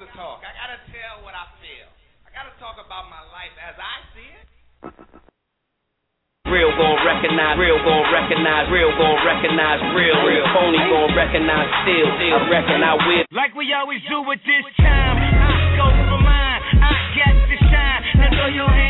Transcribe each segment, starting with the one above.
to talk. I gotta tell what I feel. I gotta talk about my life as I see it. Real gon' recognize, real gon' recognize, real gon' recognize, real, real. Phony gon' recognize, still, still. Reckon I will. Like we always do at this time, I go for mine. I got to shine. Now throw your hands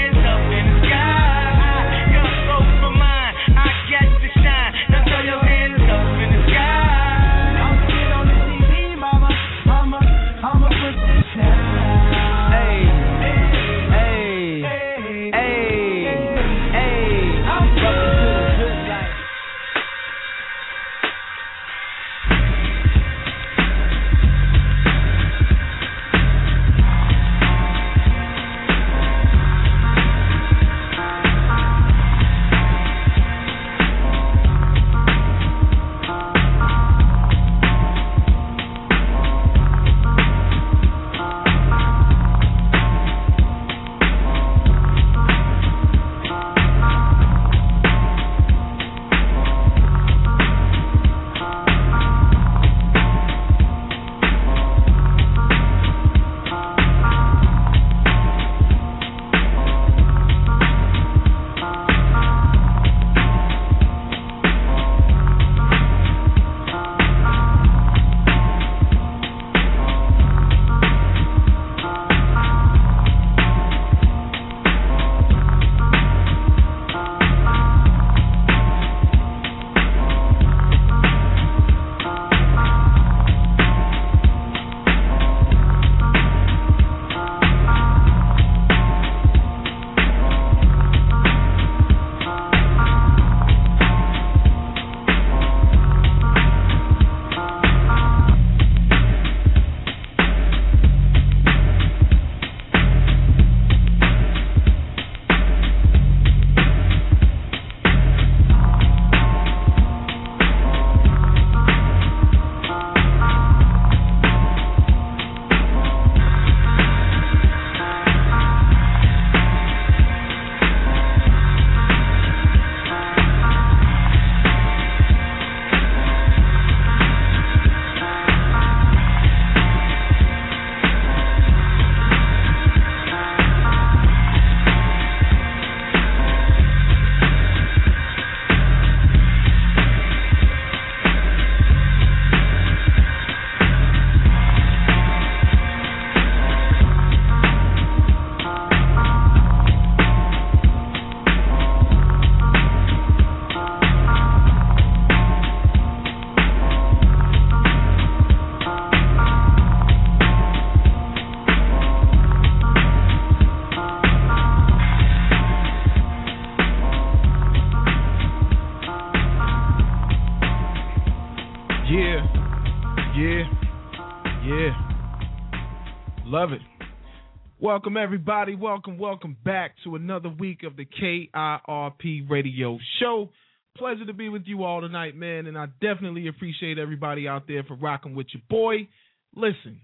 Welcome, everybody. Welcome, welcome back to another week of the KIRP Radio Show. Pleasure to be with you all tonight, man, and I definitely appreciate everybody out there for rocking with your boy. Listen,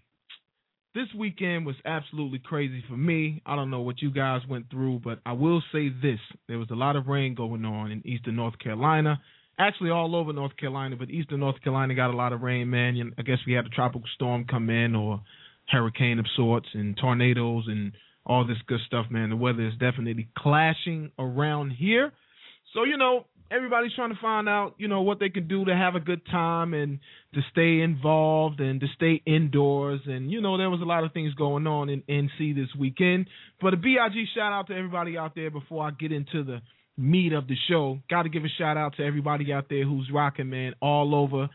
this weekend was absolutely crazy for me. I don't know what you guys went through, but I will say this. There was a lot of rain going on in eastern North Carolina. Actually, all over North Carolina, but eastern North Carolina got a lot of rain, man. I guess we had a tropical storm come in or hurricane of sorts and tornadoes and all this good stuff, man. The weather is definitely clashing around here. So, you know, everybody's trying to find out, you know, what they can do to have a good time and to stay involved and to stay indoors. And, you know, there was a lot of things going on in NC this weekend. But a BIG shout out to everybody out there before I get into the meat of the show. Got to give a shout out to everybody out there who's rocking, man, all over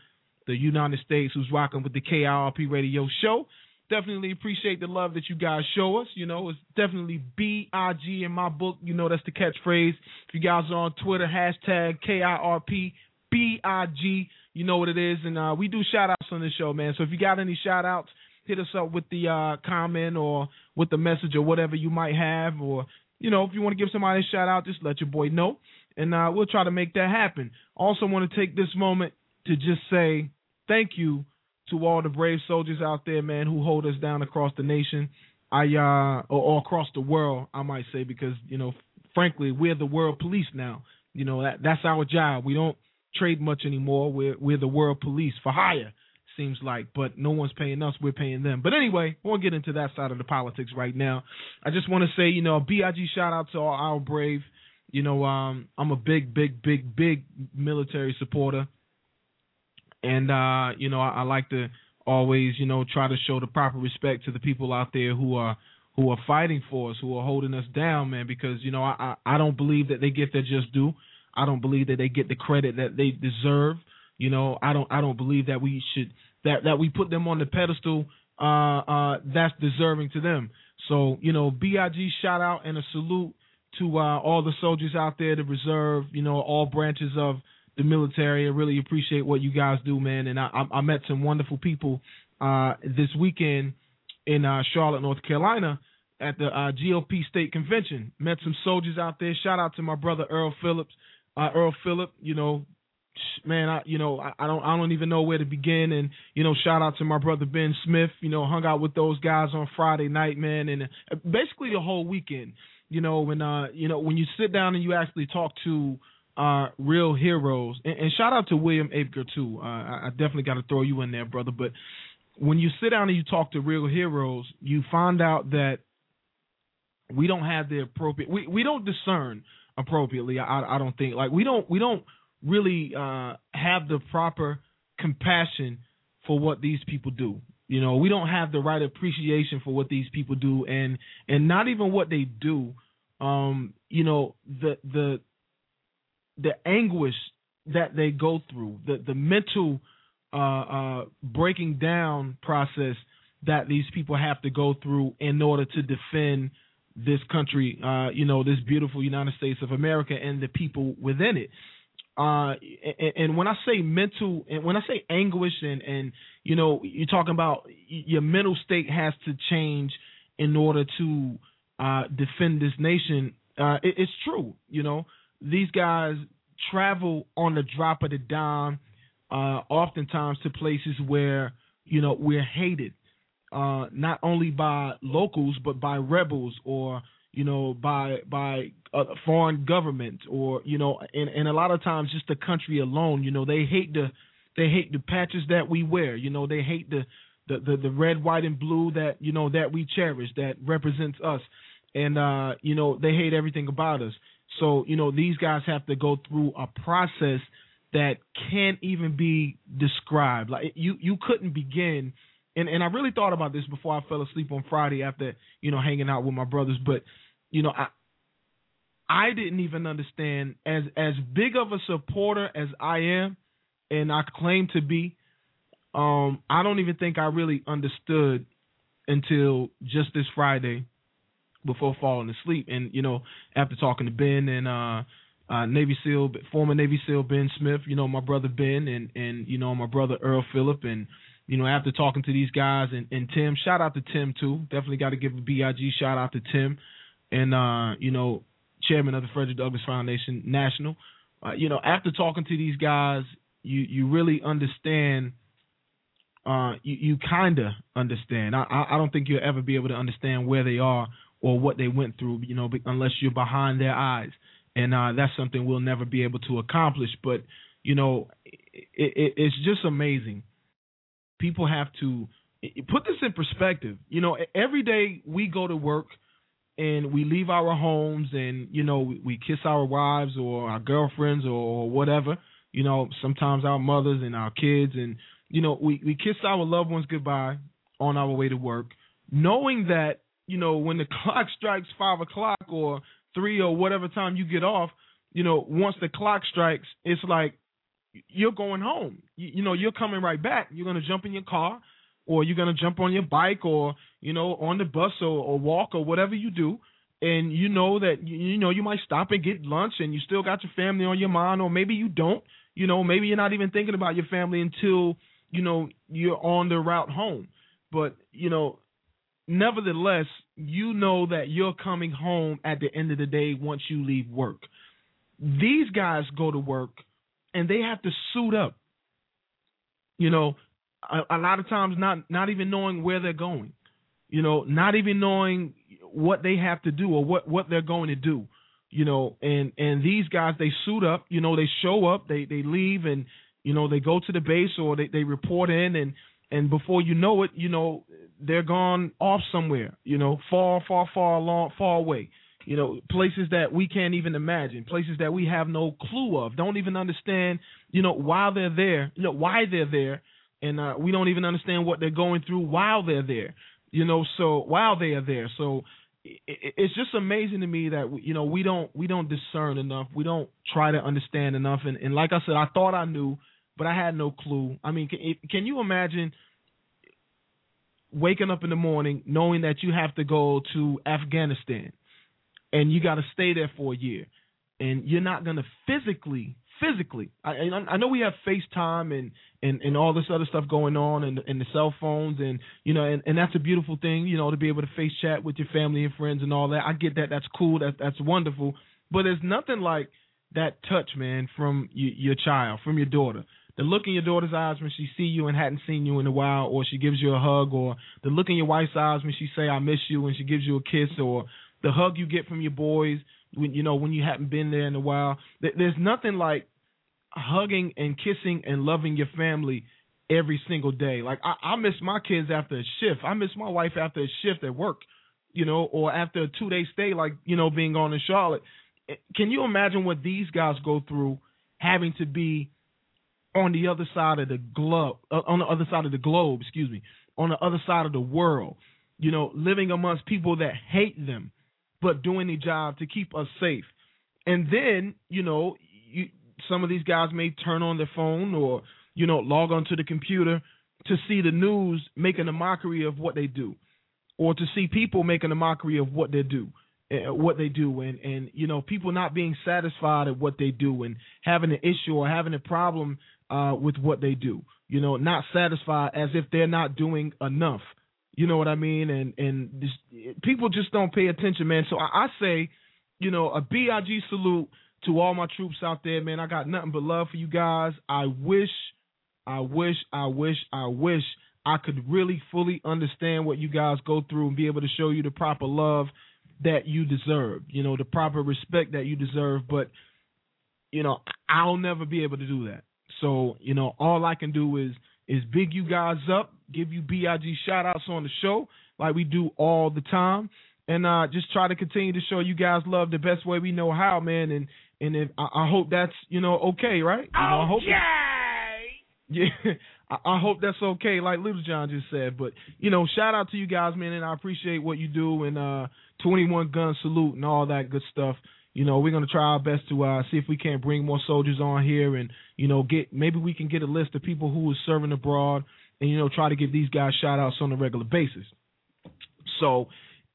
the United States, who's rocking with the KIRP radio show. Definitely appreciate the love that you guys show us. You know, it's definitely B-I-G in my book. You know, that's the catchphrase. If you guys are on Twitter, hashtag K-I-R-P, B-I-G, you know what it is. And uh, we do shout outs on this show, man. So if you got any shout outs, hit us up with the uh, comment or with the message or whatever you might have. Or, you know, if you want to give somebody a shout out, just let your boy know. And uh, we'll try to make that happen. Also, want to take this moment to just say thank you to all the brave soldiers out there, man, who hold us down across the nation. I uh or, or across the world, I might say, because you know, frankly, we're the world police now. You know that that's our job. We don't trade much anymore. We're we're the world police for hire. seems like, but no one's paying us, we're paying them. But anyway, we won't get into that side of the politics right now. I just want to say, you know, BIG shout out to all our brave. You know, um, I'm a big, big, big, big military supporter. And uh, you know, I, I like to always, you know, try to show the proper respect to the people out there who are who are fighting for us, who are holding us down, man, because, you know, I, I, I don't believe that they get their just due. I don't believe that they get the credit that they deserve. You know, I don't I don't believe that we should that that we put them on the pedestal uh uh that's deserving to them. So, you know, BIG shout out and a salute to uh all the soldiers out there, the reserve, you know, all branches of the military. I really appreciate what you guys do, man. And I I, met some wonderful people uh this weekend in uh Charlotte, North Carolina at the uh, GOP state convention. Met some soldiers out there. Shout out to my brother Earl Phillips. Uh, Earl Phillip, you know, man, I you know I, I don't I don't even know where to begin. And you know, shout out to my brother Ben Smith. You know, hung out with those guys on Friday night, man, and uh, basically the whole weekend. You know, when uh you know when you sit down and you actually talk to uh real heroes, and, and shout out to William Apker too. Uh, I, I definitely got to throw you in there, brother. But when you sit down and you talk to real heroes, you find out that we don't have the appropriate we, we don't discern appropriately I, I don't think like we don't we don't really uh have the proper compassion for what these people do you know we don't have the right appreciation for what these people do and and not even what they do um you know the the the anguish that they go through the the mental uh uh breaking down process that these people have to go through in order to defend this country, uh, you know, this beautiful United States of America and the people within it. Uh, and, and when I say mental, and when I say anguish, and and you know, you're talking about your mental state has to change in order to uh, defend this nation. Uh, it, it's true, you know. These guys travel on the drop of the dime, uh, oftentimes to places where you know we're hated uh, not only by locals but by rebels or you know by by uh, foreign government or you know and, and a lot of times just the country alone you know they hate the they hate the patches that we wear you know they hate the the the, the red white and blue that you know that we cherish that represents us. And uh you know they hate everything about us so you know these guys have to go through a process that can't even be described like you you couldn't begin and and I really thought about this before I fell asleep on Friday after you know hanging out with my brothers. But you know I I didn't even understand as as big of a supporter as I am, and I claim to be. Um, I don't even think I really understood until just this Friday before falling asleep. And you know, after talking to Ben and uh, uh, Navy SEAL, former Navy SEAL Ben Smith, you know, my brother Ben, and and you know my brother Earl Phillip, and you know, after talking to these guys and, and Tim, shout out to Tim too. Definitely got to give a BIG shout out to Tim and uh, you know, chairman of the Frederick Douglass Foundation National. Uh, you know, after talking to these guys, you you really understand. Uh, you, you kind of understand. I, I don't think you'll ever be able to understand where they are or what they went through. You know, unless you're behind their eyes, and uh, that's something we'll never be able to accomplish. But you know, it, it, it's just amazing people have to put this in perspective. You know, every day we go to work and we leave our homes and you know we, we kiss our wives or our girlfriends or, or whatever. You know, sometimes our mothers and our kids and you know we we kiss our loved ones goodbye on our way to work, knowing that you know when the clock strikes five o'clock or three or whatever time you get off, you know once the clock strikes, it's like you're going home. You, you know, you're coming right back. You're gonna jump in your car, or you're gonna jump on your bike, or you know, on the bus, or, or walk, or whatever you do. And you know that you, you know you might stop and get lunch, and you still got your family on your mind, or maybe you don't. You know, maybe you're not even thinking about your family until you know you're on the route home. But you know, nevertheless, you know that you're coming home at the end of the day once you leave work. These guys go to work and they have to suit up. You know, a, a lot of times not not even knowing where they're going. You know, not even knowing what they have to do or what what they're going to do. You know, and and these guys they suit up. You know, they show up, they they leave, and you know they go to the base or they they report in, and and before you know it, you know they're gone off somewhere, you know, far, far, far along, far away. You know, places that we can't even imagine, places that we have no clue of, don't even understand, you know, why they're there, you know, why they're there, and uh, we don't even understand what they're going through while they're there, you know, so while they are there. So it, it's just amazing to me that you know we don't we don't discern enough, we don't try to understand enough, and, and like I said, I thought I knew, but I had no clue. I mean, can, can you imagine? Waking up in the morning knowing that you have to go to Afghanistan and you got to stay there for a year and you're not going to physically physically I, I know we have FaceTime and, and and all this other stuff going on and and the cell phones and you know and, and that's a beautiful thing you know to be able to face chat with your family and friends and all that. I get that. That's cool. That that's wonderful. But there's nothing like that touch man from you, your child from your daughter the look in your daughter's eyes when she see you and hadn't seen you in a while, or she gives you a hug, or the look in your wife's eyes when she say I miss you and she gives you a kiss, or the hug you get from your boys when you know when you haven't been there in a while. There's nothing like hugging and kissing and loving your family every single day. Like I, I miss my kids after a shift. I miss my wife after a shift at work, you know, or after a two day stay, like you know, being on in Charlotte. Eh, can you imagine what these guys go through having to be on the other side of the globe, uh, on the other side of the globe, excuse me, on the other side of the world, you know, living amongst people that hate them, but doing the job to keep us safe. And then, you know, you, some of these guys may turn on their phone or, you know, log onto the computer to see the news making a mockery of what they do, or to see people making a mockery of what they do uh, what they do and and you know people not being satisfied at what they do and having an issue or having a problem uh, with what they do. You know, not satisfied as if they're not doing enough. You know what I mean? And and this, people just don't pay attention, man. So I, I say, you know, a big salute to all my troops out there, man. I got nothing but love for you guys. I wish, I wish, I wish, I wish I could really fully understand what you guys go through and be able to show you the proper love that you deserve, you know, the proper respect that you deserve. But, you know, I'll never be able to do that. So, you know, all I can do is is big you guys up, give you BIG shout outs on the show like we do all the time. And uh, just try to continue to show you guys love the best way we know how, man. And and if, I, I hope that's you know okay, right? You know, I hope yeah, I, I hope that's okay, like Little John just said. But you know, shout out to you guys, man, and I appreciate what you do and uh, 21 gun salute and all that good stuff you know, we're gonna try our best to uh, see if we can't bring more soldiers on here, and you know, get maybe we can get a list of people who are serving abroad, and you know, try to give these guys shout outs on a regular basis. So,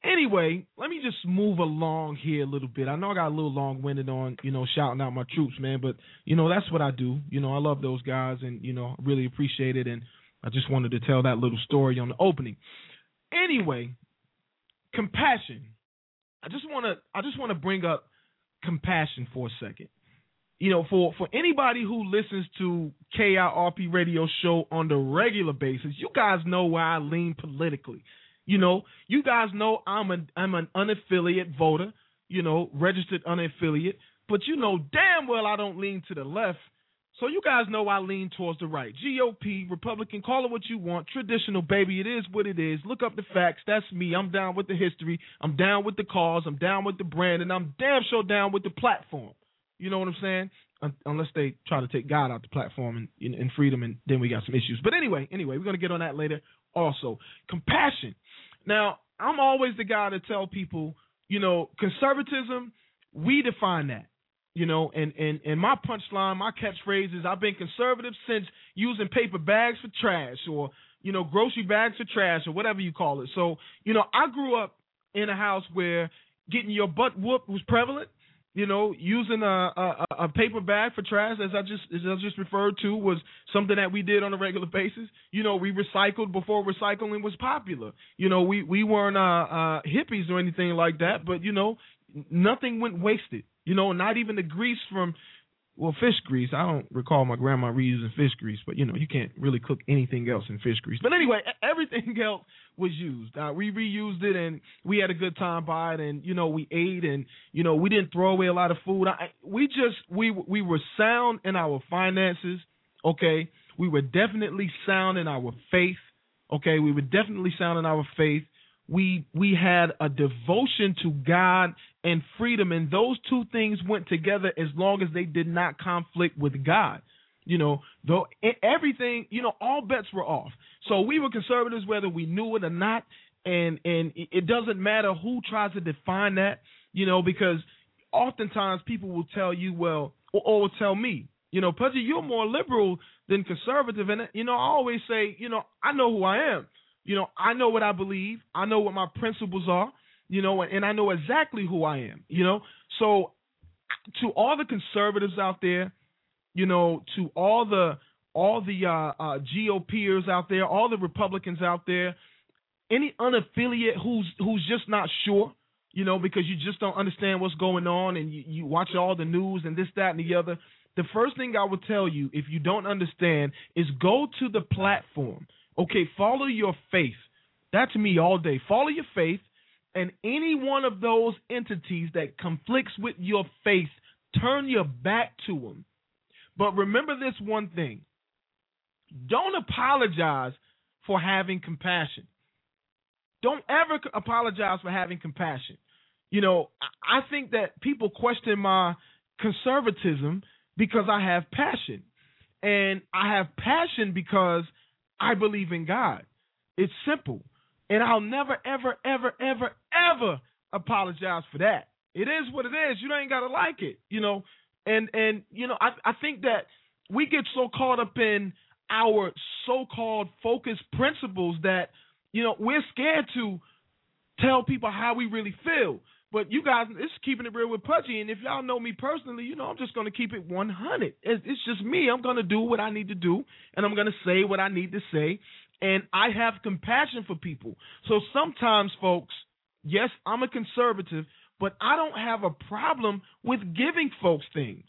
anyway, let me just move along here a little bit. I know I got a little long winded on you know shouting out my troops, man, but you know that's what I do. You know, I love those guys, and you know, really appreciate it, and I just wanted to tell that little story on the opening. Anyway, compassion. I just want to I just want to bring up compassion for a second. You know, for for anybody who listens to KIRP radio show on the regular basis, you guys know where I lean politically. You know, you guys know I'm an I'm an unaffiliate voter, you know, registered unaffiliate, but you know damn well I don't lean to the left so you guys know I lean towards the right. GOP, Republican, call it what you want. Traditional, baby, it is what it is. Look up the facts. That's me. I'm down with the history. I'm down with the cause. I'm down with the brand, and I'm damn sure down with the platform. You know what I'm saying? unless they try to take God out the platform and, and freedom, and then we got some issues. But anyway, anyway, we're gonna get on that later. Also, compassion. Now, I'm always the guy to tell people, you know, conservatism. We define that. You know, and, and, and my punchline, my catchphrase is I've been conservative since using paper bags for trash or, you know, grocery bags for trash or whatever you call it. So, you know, I grew up in a house where getting your butt whooped was prevalent. You know, using a, a, a paper bag for trash, as I just as I just referred to, was something that we did on a regular basis. You know, we recycled before recycling was popular. You know, we we weren't uh, uh, hippies or anything like that, but you know, nothing went wasted. You know, not even the grease from well, fish grease. I don't recall my grandma reusing fish grease, but you know, you can't really cook anything else in fish grease. But anyway, everything else was used. Uh, we reused it, and we had a good time by it. And you know, we ate, and you know, we didn't throw away a lot of food. I, we just we we were sound in our finances. Okay, we were definitely sound in our faith. Okay, we were definitely sound in our faith. We we had a devotion to God and freedom, and those two things went together as long as they did not conflict with God. You know, though everything, you know, all bets were off. So we were conservatives whether we knew it or not, and and it it doesn't matter who tries to define that, you know, because oftentimes people will tell you, well, or, or will tell me, you know, Pudgy, you're more liberal than conservative, and you know, I always say, you know, I know who I am. You know, I know what I believe. I know what my principles are. You know, and I know exactly who I am. You know, so to all the conservatives out there, you know, to all the all the uh, uh, GOPers out there, all the Republicans out there, any unaffiliate who's who's just not sure, you know, because you just don't understand what's going on and you, you watch all the news and this, that, and the other. The first thing I would tell you, if you don't understand, is go to the platform. Okay, follow your faith. That's me all day. Follow your faith, and any one of those entities that conflicts with your faith, turn your back to them. But remember this one thing don't apologize for having compassion. Don't ever apologize for having compassion. You know, I think that people question my conservatism because I have passion. And I have passion because I believe in God. It's simple. And I'll never, ever, ever, ever, ever apologize for that. It is what it is. You ain't gotta like it, you know. And and you know, I I think that we get so caught up in our so-called focus principles that you know we're scared to tell people how we really feel. But you guys, it's keeping it real with Pudgy, and if y'all know me personally, you know I'm just gonna keep it 100. It's, just me. I'm gonna do what I need to do, and I'm gonna say what I need to say, and I have compassion for people. So sometimes, folks, yes, I'm a conservative, but I don't have a problem with giving folks things.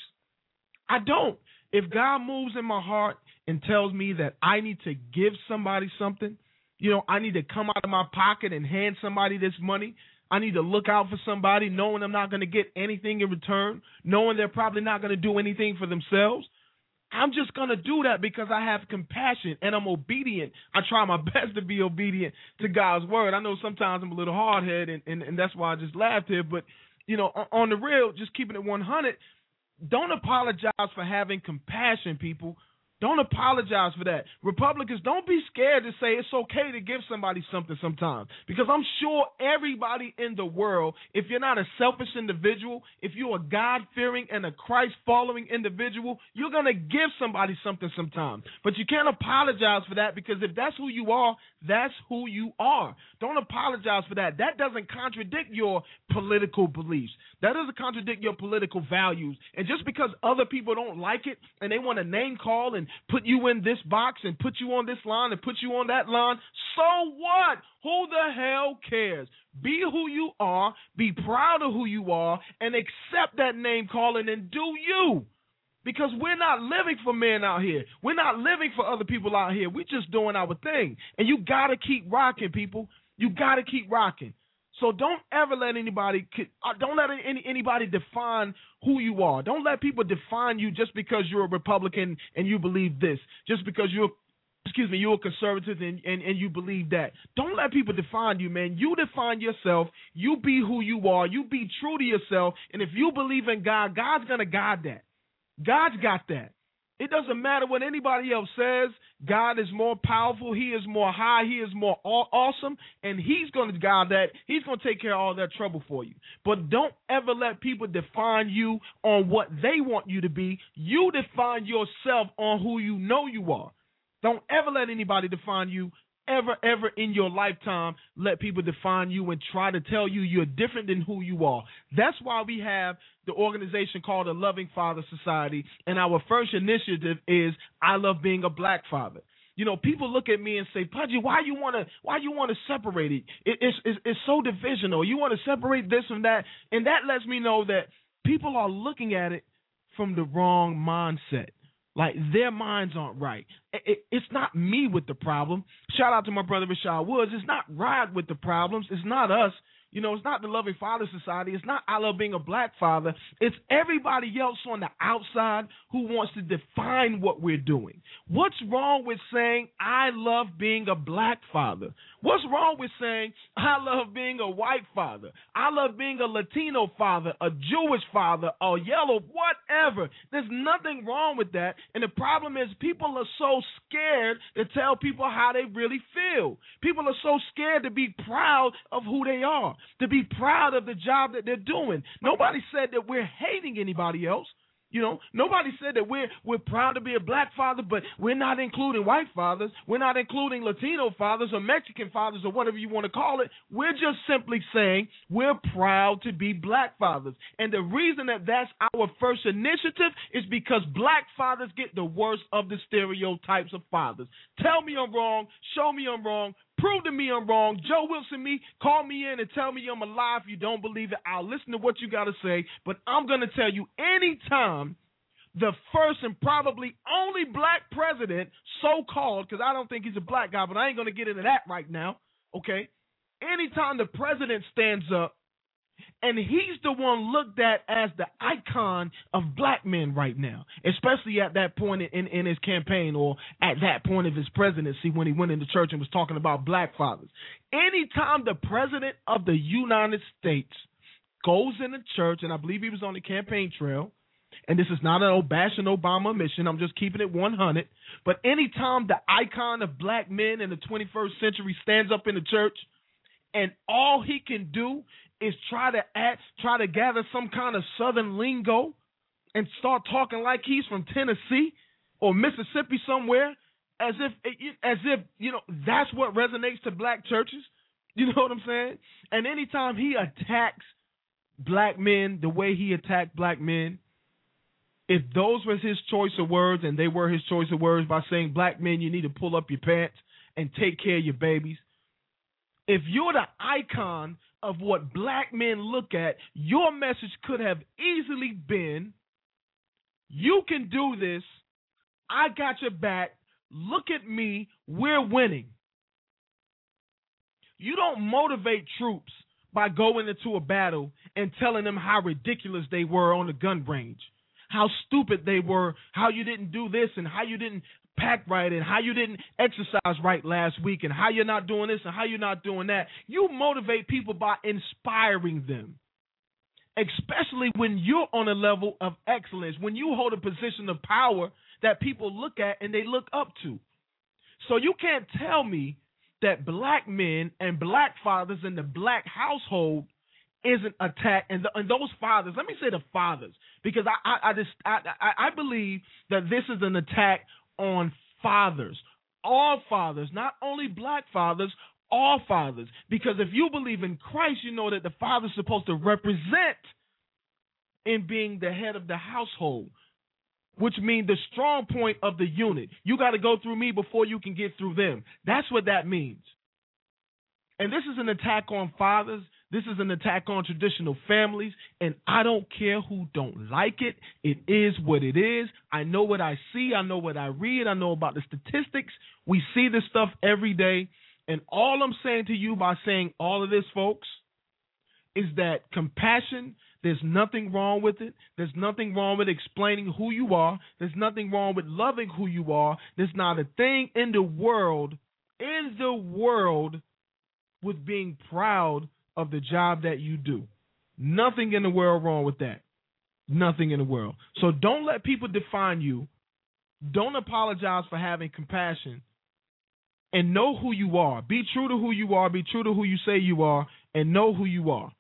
I don't. If God moves in my heart and tells me that I need to give somebody something, you know, I need to come out of my pocket and hand somebody this money. I need to look out for somebody knowing I'm not going to get anything in return, knowing they're probably not going to do anything for themselves. I'm just going to do that because I have compassion and I'm obedient. I try my best to be obedient to God's word. I know sometimes I'm a little hard headed and, and, and that's why I just laughed here, but you know, on, on the real, just keeping it 100, don't apologize for having compassion, people. Don't apologize for that. Republicans, don't be scared to say it's okay to give somebody something sometimes. Because I'm sure everybody in the world, if you're not a selfish individual, if you're a God fearing and a Christ following individual, you're going to give somebody something sometimes. But you can't apologize for that because if that's who you are, that's who you are. Don't apologize for that. That doesn't contradict your political beliefs. That doesn't contradict your political values. And just because other people don't like it and they want to name call and put you in this box and put you on this line and put you on that line, so what? Who the hell cares? Be who you are, be proud of who you are, and accept that name calling and do you. Because we're not living for men out here. We're not living for other people out here. We're just doing our thing. And you got to keep rocking, people. You got to keep rocking. So don't ever let anybody uh, don't let any, anybody define who you are. Don't let people define you just because you're a Republican and you believe this. Just because you're excuse me, you're a conservative and, and, and you believe that. Don't let people define you, man. You define yourself. You be who you are. You be true to yourself. And if you believe in God, God's gonna guide that. God's got that. It doesn't matter what anybody else says. God is more powerful. He is more high. He is more awesome. And He's going to guide that. He's going to take care of all that trouble for you. But don't ever let people define you on what they want you to be. You define yourself on who you know you are. Don't ever let anybody define you ever, ever in your lifetime let people define you and try to tell you you're different than who you are. That's why we have the organization called the Loving Father Society, and our first initiative is I love being a black father. You know, people look at me and say, "Pudgy, why you want to why you want to separate it? it it's, it's it's so divisional. You want to separate this from that, and that lets me know that people are looking at it from the wrong mindset. Like their minds aren't right. It, it, it's not me with the problem. Shout out to my brother Rashad Woods. It's not Rod with the problems. It's not us. You know, it's not the Loving Father Society. It's not I love being a black father. It's everybody else on the outside who wants to define what we're doing. What's wrong with saying I love being a black father? What's wrong with saying I love being a white father? I love being a Latino father, a Jewish father, a yellow, whatever. There's nothing wrong with that. And the problem is people are so scared to tell people how they really feel. People are so scared to be proud of who they are, to be proud of the job that they're doing. Nobody said that we're hating anybody else. You know, nobody said that we're we're proud to be a black father, but we're not including white fathers. We're not including Latino fathers or Mexican fathers or whatever you want to call it. We're just simply saying we're proud to be black fathers. And the reason that that's our first initiative is because black fathers get the worst of the stereotypes of fathers. Tell me I'm wrong, show me I'm wrong, Prove to me I'm wrong. Joe Wilson, me, call me in and tell me I'm alive. If you don't believe it, I'll listen to what you got to say. But I'm going to tell you anytime the first and probably only black president, so called, because I don't think he's a black guy, but I ain't going to get into that right now, okay? Anytime the president stands up and he's the one looked at as the icon of black men right now, especially at that point in, in his campaign or at that point of his presidency when he went into church and was talking about black fathers. Anytime the president of the United States goes into church, and I believe he was on the campaign trail, and this is not an bashing Obama mission, I'm just keeping it 100. But anytime the icon of black men in the 21st century stands up in the church, and all he can do is try to act, try to gather some kind of southern lingo and start talking like he's from Tennessee or Mississippi somewhere, as if as if you know that's what resonates to black churches. You know what I'm saying? And anytime he attacks black men the way he attacked black men, if those was his choice of words and they were his choice of words by saying black men you need to pull up your pants and take care of your babies, if you're the icon of what black men look at, your message could have easily been you can do this. I got your back. Look at me. We're winning. You don't motivate troops by going into a battle and telling them how ridiculous they were on the gun range, how stupid they were, how you didn't do this and how you didn't pack right and how you didn't exercise right last week and how you're not doing this and how you're not doing that. You motivate people by inspiring them. Especially when you're on a level of excellence, when you hold a position of power that people look at and they look up to. So you can't tell me that black men and black fathers in the black household isn't attacked and, the, and those fathers let me say the fathers because i i, I just I, I believe that this is an attack on fathers, all fathers, not only black fathers, all fathers. Because if you believe in Christ, you know that the father's supposed to represent in being the head of the household, which means the strong point of the unit. You got to go through me before you can get through them. That's what that means. And this is an attack on fathers. This is an attack on traditional families, and I don't care who don't like it. It is what it is. I know what I see. I know what I read. I know about the statistics. We see this stuff every day. And all I'm saying to you by saying all of this, folks, is that compassion, there's nothing wrong with it. There's nothing wrong with explaining who you are. There's nothing wrong with loving who you are. There's not a thing in the world, in the world, with being proud of the job that you do. Nothing in the world wrong with that. Nothing in the world. So don't let people define you. Don't apologize for having compassion. And know who you are. Be true to who you are. Be true to who you say you are. And know who you are.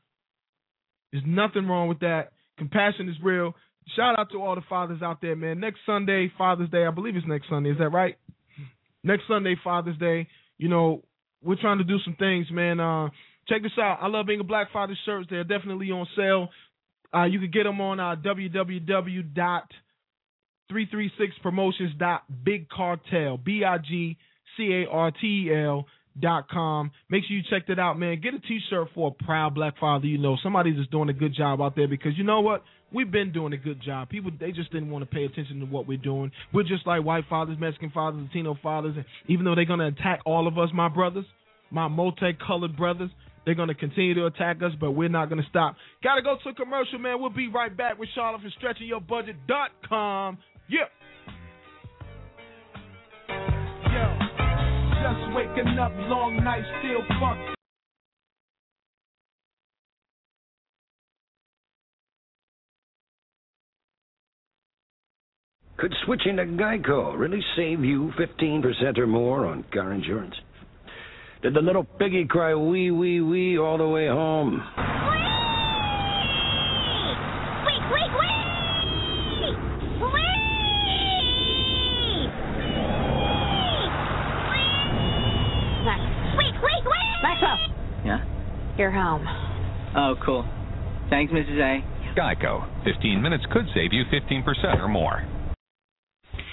There's nothing wrong with that. Compassion is real. Shout out to all the fathers out there, man. Next Sunday, Father's Day. I believe it's next Sunday. Is that right? Next Sunday, Father's Day. You know, we're trying to do some things, man. Uh, check this out. I love being a Black Father shirts. They're definitely on sale. Uh, you can get them on uh, www.336promotions.bigcartel, B-I-G-C-A-R-T-E-L dot com. Make sure you check that out, man. Get a T-shirt for a proud Black Father. You know, somebody's just doing a good job out there because you know what? We've been doing a good job. People they just didn't want to pay attention to what we're doing. We're just like white fathers, Mexican fathers, Latino fathers, and even though they're gonna attack all of us, my brothers, my multicolored brothers, They're going to continue to attack us, but we're not going to stop. Got to go to a commercial, man. We'll be right back with Charlotte from StretchingYourBudget.com. Yeah. Yo, just waking up, long night, still fucked. Could switching to Geico really save you 15% or more on car insurance? Did the little piggy cry wee wee wee all the way home? Wait, wait, wait! Max. Wait, wait, wait! Maxwell! Yeah? You're home. Oh, cool. Thanks, Mrs. A. Geico. 15 minutes could save you 15% or more.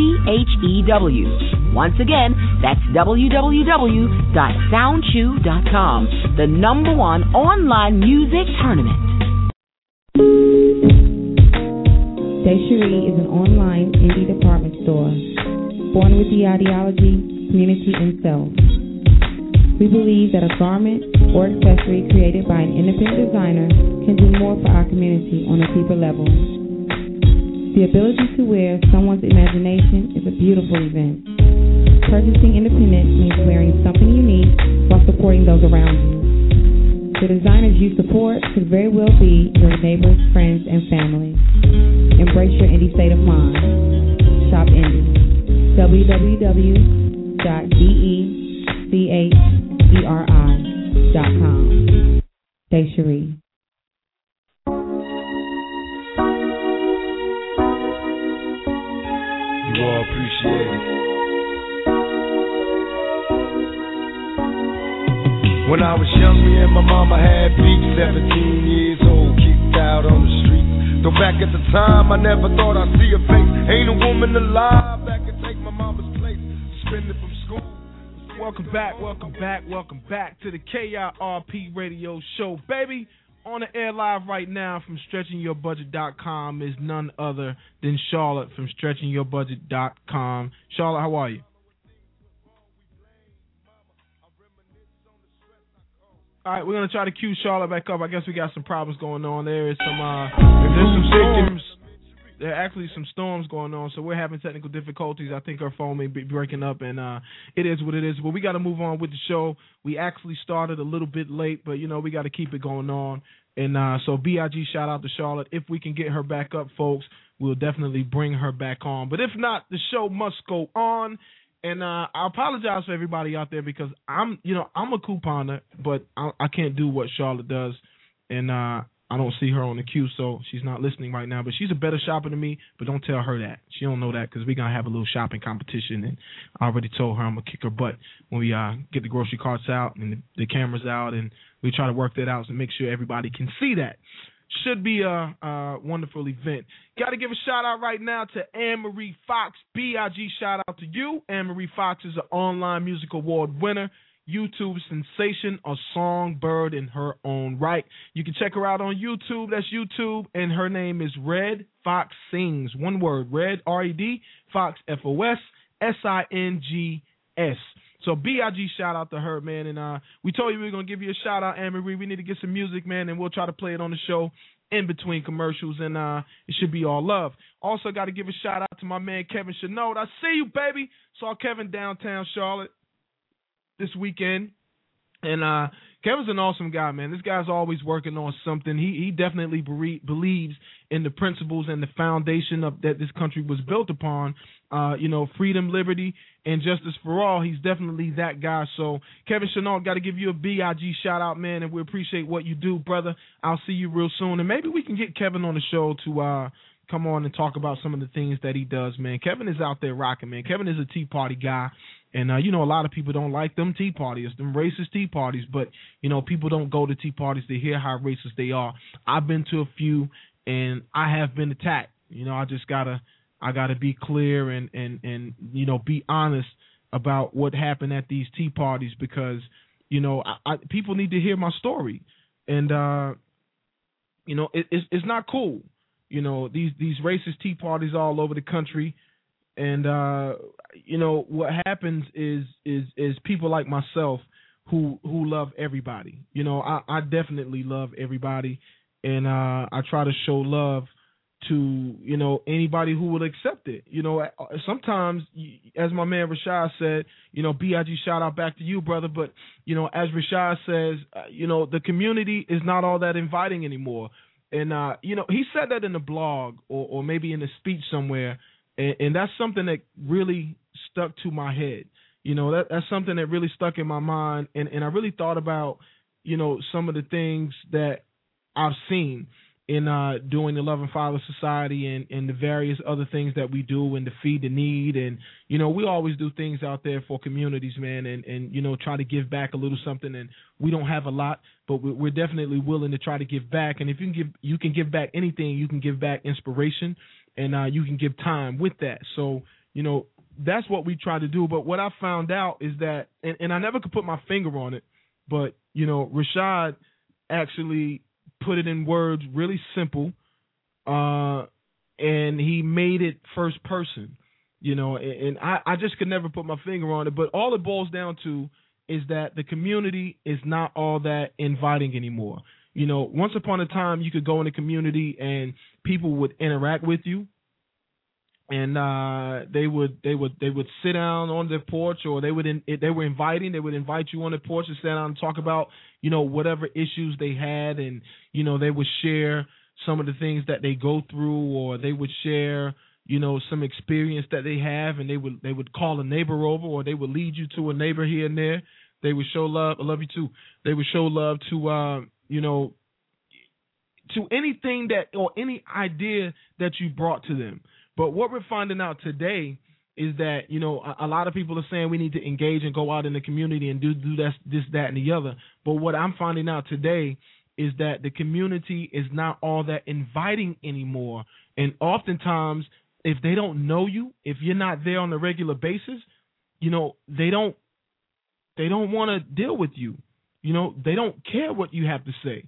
C H E W. Once again, that's www.soundchew.com, the number one online music tournament. Desherie is an online indie department store born with the ideology, community, and self. We believe that a garment or accessory created by an independent designer can do more for our community on a deeper level. The ability to wear someone's imagination is a beautiful event. Purchasing independent means wearing something unique while supporting those around you. The designers you support could very well be your neighbors, friends, and family. Embrace your indie state of mind. Shop indie. www.decheri.com. Desherie. You all appreciate it. When I was young, me and my mama had beef. 17 years old, kicked out on the street. Though back at the time, I never thought I'd see a face. Ain't a woman alive that can take my mama's place. Suspended from school. Welcome back, welcome back, welcome back to the KIRP radio show, baby. On the air live right now from stretchingyourbudget.com is none other than Charlotte from stretchingyourbudget.com. Charlotte, how are you? All right, we're gonna try to cue Charlotte back up. I guess we got some problems going on. There is some uh, there's some storms. There are actually some storms going on, so we're having technical difficulties. I think our phone may be breaking up, and uh, it is what it is. But we got to move on with the show. We actually started a little bit late, but you know we got to keep it going on. And uh, so, Big shout out to Charlotte. If we can get her back up, folks, we'll definitely bring her back on. But if not, the show must go on. And uh, I apologize for everybody out there because I'm, you know, I'm a couponer, but I, I can't do what Charlotte does, and uh, I don't see her on the queue, so she's not listening right now. But she's a better shopper than me. But don't tell her that. She don't know that because we're gonna have a little shopping competition, and I already told her I'm gonna kick her butt when we uh, get the grocery carts out and the, the cameras out, and we try to work that out to make sure everybody can see that should be a, a wonderful event. Got to give a shout out right now to Anne Marie Fox. Big shout out to you. Anne Marie Fox is an online music award winner, YouTube sensation, a songbird in her own right. You can check her out on YouTube. That's YouTube, and her name is Red Fox Sings. One word, Red R E D Fox F O S S I N G S. So Big shout out to her, man. And uh, we told you we were gonna give you a shout out, Anne. We need to get some music, man, and we'll try to play it on the show in between commercials, and uh, it should be all love. Also, got to give a shout out to my man Kevin Chenault. I see you, baby. Saw Kevin downtown Charlotte this weekend. And uh, Kevin's an awesome guy, man. This guy's always working on something. He he definitely believes in the principles and the foundation of that this country was built upon. Uh, you know, freedom, liberty, and justice for all. He's definitely that guy. So, Kevin Chenault, got to give you a big shout out, man, and we appreciate what you do, brother. I'll see you real soon, and maybe we can get Kevin on the show to uh come on and talk about some of the things that he does, man. Kevin is out there rocking, man. Kevin is a Tea Party guy. And uh, you know, a lot of people don't like them tea parties, them racist tea parties. But you know, people don't go to tea parties to hear how racist they are. I've been to a few, and I have been attacked. You know, I just gotta, I gotta be clear and and and you know, be honest about what happened at these tea parties because you know, I, I, people need to hear my story, and uh, you know, it, it's it's not cool. You know, these these racist tea parties all over the country and uh, you know what happens is is is people like myself who who love everybody. You know, I, I definitely love everybody, and uh, I try to show love to you know anybody who will accept it. You know, sometimes as my man Rashad said, you know, Big shout out back to you, brother. But you know, as Rashad says, uh, you know, the community is not all that inviting anymore. And uh, you know, he said that in a blog or, or maybe in a speech somewhere and, and that's something that really stuck to my head. You know, that that's something that really stuck in my mind, and and I really thought about, you know, some of the things that I've seen in uh, doing the Love and Father Society and, and the various other things that we do and to feed the need and you know we always do things out there for communities, man, and and you know try to give back a little something. And we don't have a lot, but we're definitely willing to try to give back. And if you can give you can give back anything, you can give back inspiration and uh, you can give time with that. So you know that's what we try to do. But what I found out is that, and, and I never could put my finger on it, but you know Rashad actually put it in words really simple, uh, and he made it first person. You know, and, and I, I just could never put my finger on it. But all it boils down to is that the community is not all that inviting anymore. You know, once upon a time you could go in a community and people would interact with you. And uh, they would they would they would sit down on their porch or they would in, they were inviting they would invite you on the porch to sit down and talk about you know whatever issues they had and you know they would share some of the things that they go through or they would share you know some experience that they have and they would they would call a neighbor over or they would lead you to a neighbor here and there. They would show love I love you too. They would show love to uh, you know, to anything that or any idea that you brought to them. But what we're finding out today is that you know a, a, lot of people are saying we need to engage and go out in the community and do do this this that and the other. But what I'm finding out today is that the community is not all that inviting anymore, and oftentimes if they don't know you, if you're not there on a regular basis, you know they don't they don't want to deal with you. You know, they don't care what you have to say.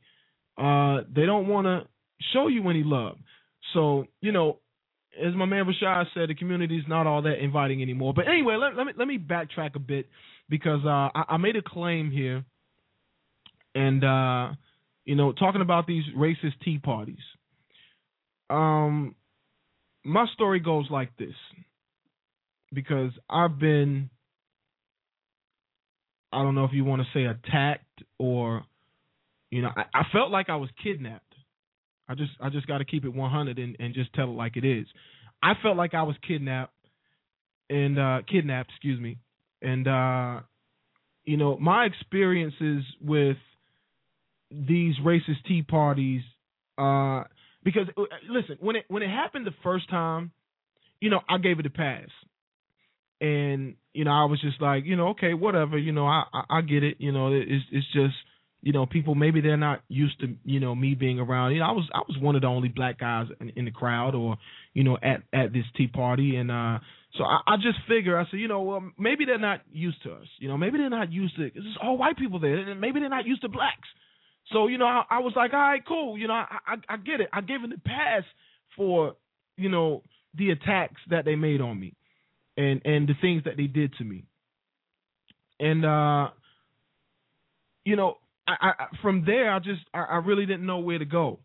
Uh, they don't want to show you any love. So, you know, as my man Rashad said, the community is not all that inviting anymore. But anyway, let, let me let me backtrack a bit because uh, I, I, made a claim here, and uh, you know, talking about these racist tea parties. Um, my story goes like this because I've been I don't know if you want to say attacked or you know, I, I felt like I was kidnapped. I just I just got to keep it 100 and, and just tell it like it is. I felt like I was kidnapped and uh kidnapped, excuse me. And uh you know, my experiences with these racist tea parties uh because uh, listen, when it when it happened the first time, you know, I gave it a pass and you know I was just like you know okay whatever you know I I, I get it you know it's it's just you know people maybe they're not used to you know me being around you know I was I was one of the only black guys in, in the crowd or you know at at this tea party and uh so I, I just figure I said you know well maybe they're not used to us you know maybe they're not used to it's all white people there maybe they're not used to blacks so you know I, I was like all right cool you know I, I I get it I gave it a pass for you know the attacks that they made on me and and the things that they did to me. And uh, you know, I, I from there I just I, I really didn't know where to go.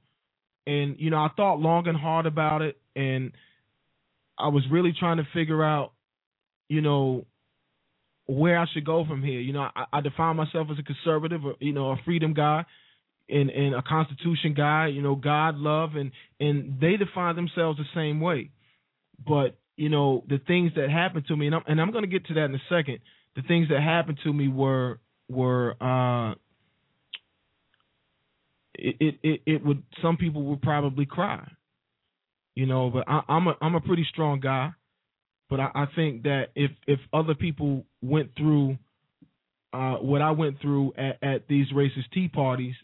And you know, I thought long and hard about it and I was really trying to figure out, you know, where I should go from here. You know, I, I define myself as a conservative, or, you know, a freedom guy, and and a Constitution guy. You know, God, love, and and they define themselves the same way. But you know, the things that happened to me, and I'm and I'm going to get to that in a second. The things that happened to me were were uh, it, it it would some people would probably cry, you know. But I, I'm a I'm a pretty strong guy, but I, I think that if if other people went through uh, what I went through at, at these racist tea parties,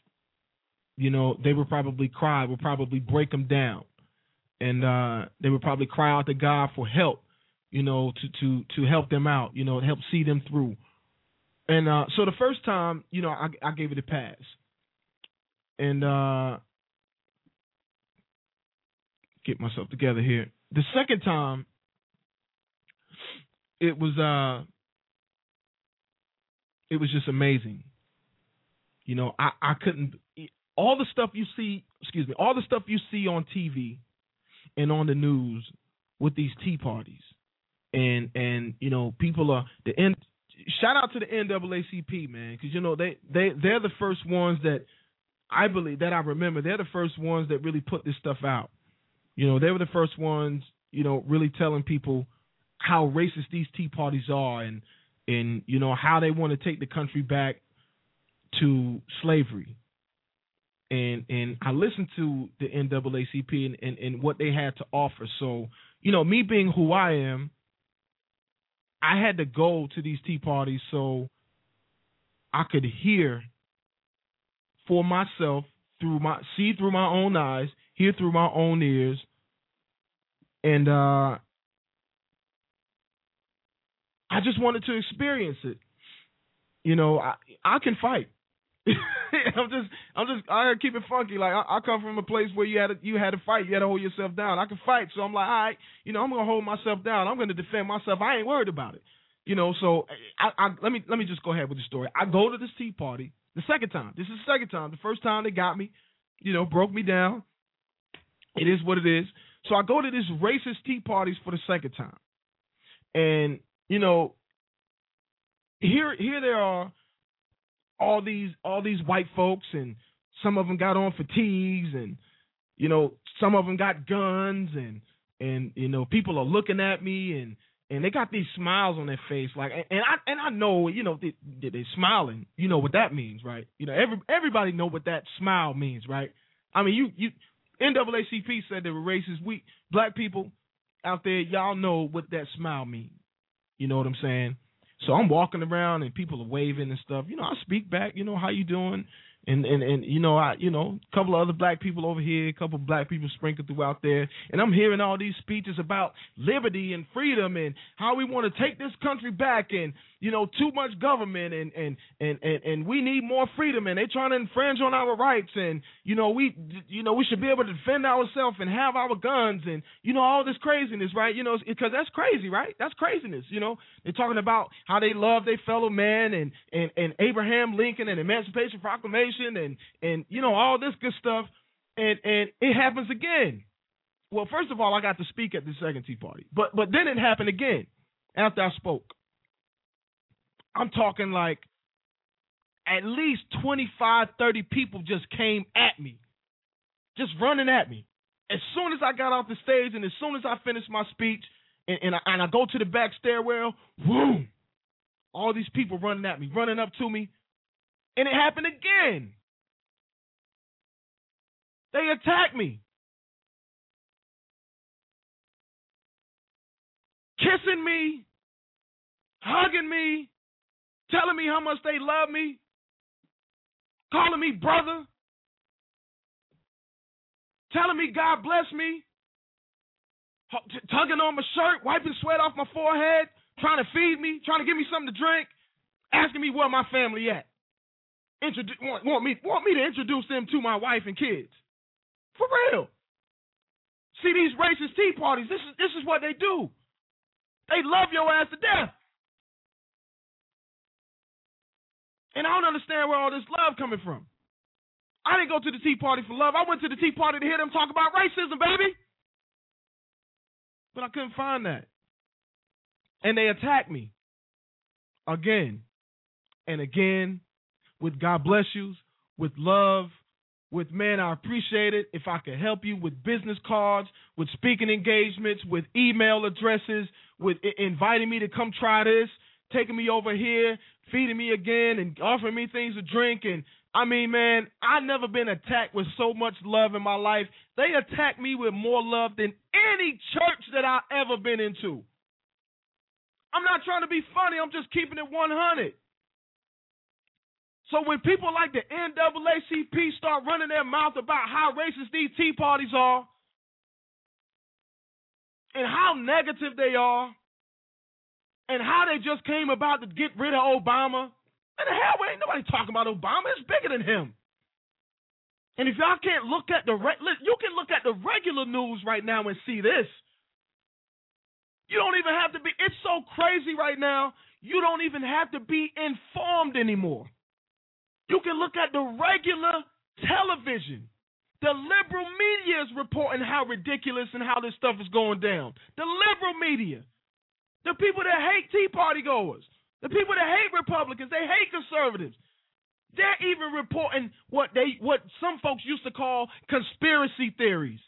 you know, they would probably cry, would probably break them down, and uh, they would probably cry out to God for help, you know, to to to help them out, you know, help see them through. And uh, so the first time, you know, I, I gave it a pass and uh get myself together here. The second time it was uh it was just amazing. You know, I I couldn't all the stuff you see, excuse me, all the stuff you see on TV and on the news with these tea parties. And and you know, people are the end shout out to the NAACP, man, cuz you know they they they're the first ones that I believe that I remember they're the first ones that really put this stuff out. You know, they were the first ones, you know, really telling people how racist these tea parties are and and you know how they want to take the country back to slavery. And and I listened to the NAACP and, and, and what they had to offer. So, you know, me being who I am, I had to go to these tea parties so I could hear for myself through my see through my own eyes, hear through my own ears, and uh, I just wanted to experience it. You know, I I can fight. I'm just I'm just I keep it funky. Like I, I, come from a place where you had to, you had to fight, you had to hold yourself down. I can fight, so I'm like, all right, you know, I'm gonna hold myself down. I'm gonna defend myself. I ain't worried about it. You know, so I, I let me let me just go ahead with the story. I go to this tea party the second time. This is the second time. The first time they got me, you know, broke me down. It is what it is. So I go to this racist tea parties for the second time. And, you know, here here there are all these all these white folks and some of them got on fatigues and you know, some of them got guns and and you know, people are looking at me and and they got these smiles on their face, like, and I and I know, you know, they, they're smiling. You know what that means, right? You know, every everybody know what that smile means, right? I mean, you you NAACP said they were racist. We black people out there, y'all know what that smile means. You know what I'm saying? So I'm walking around and people are waving and stuff. You know, I speak back. You know, how you doing? and and and you know I you know a couple of other black people over here, a couple of black people sprinkled throughout there, and I'm hearing all these speeches about liberty and freedom and how we want to take this country back and you know too much government and and and and, and we need more freedom and they're trying to infringe on our rights and you know we you know we should be able to defend ourselves and have our guns and you know all this craziness right you know because that's crazy right that's craziness you know they're talking about how they love their fellow man and and and Abraham Lincoln and Emancipation Proclamation and and you know all this good stuff, and and it happens again. Well, first of all, I got to speak at the second Tea Party, but but then it happened again after I spoke. I'm talking like at least 25, 30 people just came at me, just running at me. As soon as I got off the stage and as soon as I finished my speech and, and, I, and I go to the back stairwell, boom, all these people running at me, running up to me, and it happened again. They attacked me. Kissing me, hugging me, telling me how much they love me, calling me brother, telling me God bless me, tugging on my shirt, wiping sweat off my forehead, trying to feed me, trying to give me something to drink, asking me where my family at introduce want, want me want me to introduce them to my wife and kids. For real. See these racist tea parties. This is this is what they do. They love your ass to death. And I don't understand where all this love coming from. I didn't go to the tea party for love. I went to the tea party to hear them talk about racism, baby. But I couldn't find that. And they attacked me. again and again with God bless yous, with love, with man, I appreciate it. If I could help you with business cards, with speaking engagements, with email addresses, with inviting me to come try this, taking me over here, feeding me again, and offering me things to drink. And I mean, man, I never been attacked with so much love in my life. They attack me with more love than any church that I've ever been into. I'm not trying to be funny. I'm just keeping it 100. So when people like the NAACP start running their mouth about how racist these Tea Parties are and how negative they are and how they just came about to get rid of Obama, and the hell, ain't nobody talking about Obama. It's bigger than him. And if y'all can't look at the re- you can look at the regular news right now and see this. You don't even have to be. It's so crazy right now. You don't even have to be informed anymore. You can look at the regular television. The liberal media is reporting how ridiculous and how this stuff is going down. The liberal media. The people that hate Tea Party goers. The people that hate Republicans. They hate conservatives. They're even reporting what they what some folks used to call conspiracy theories.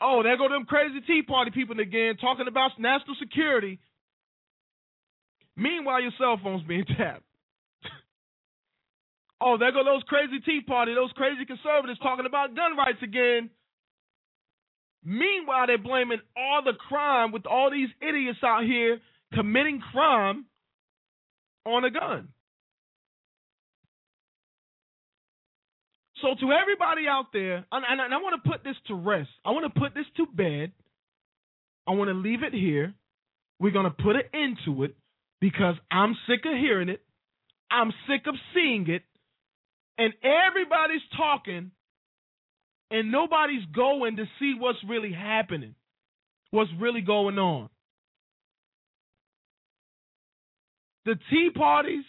Oh, there go them crazy Tea Party people again talking about national security. Meanwhile, your cell phone's being tapped. oh, there go those crazy Tea Party, those crazy conservatives talking about gun rights again. Meanwhile, they're blaming all the crime with all these idiots out here committing crime on a gun. So to everybody out there, and, and, and I want to put this to rest. I want to put this to bed. I want to leave it here. We're going to put an end to it because I'm sick of hearing it. I'm sick of seeing it. And everybody's talking and nobody's going to see what's really happening, what's really going on. The Tea Parties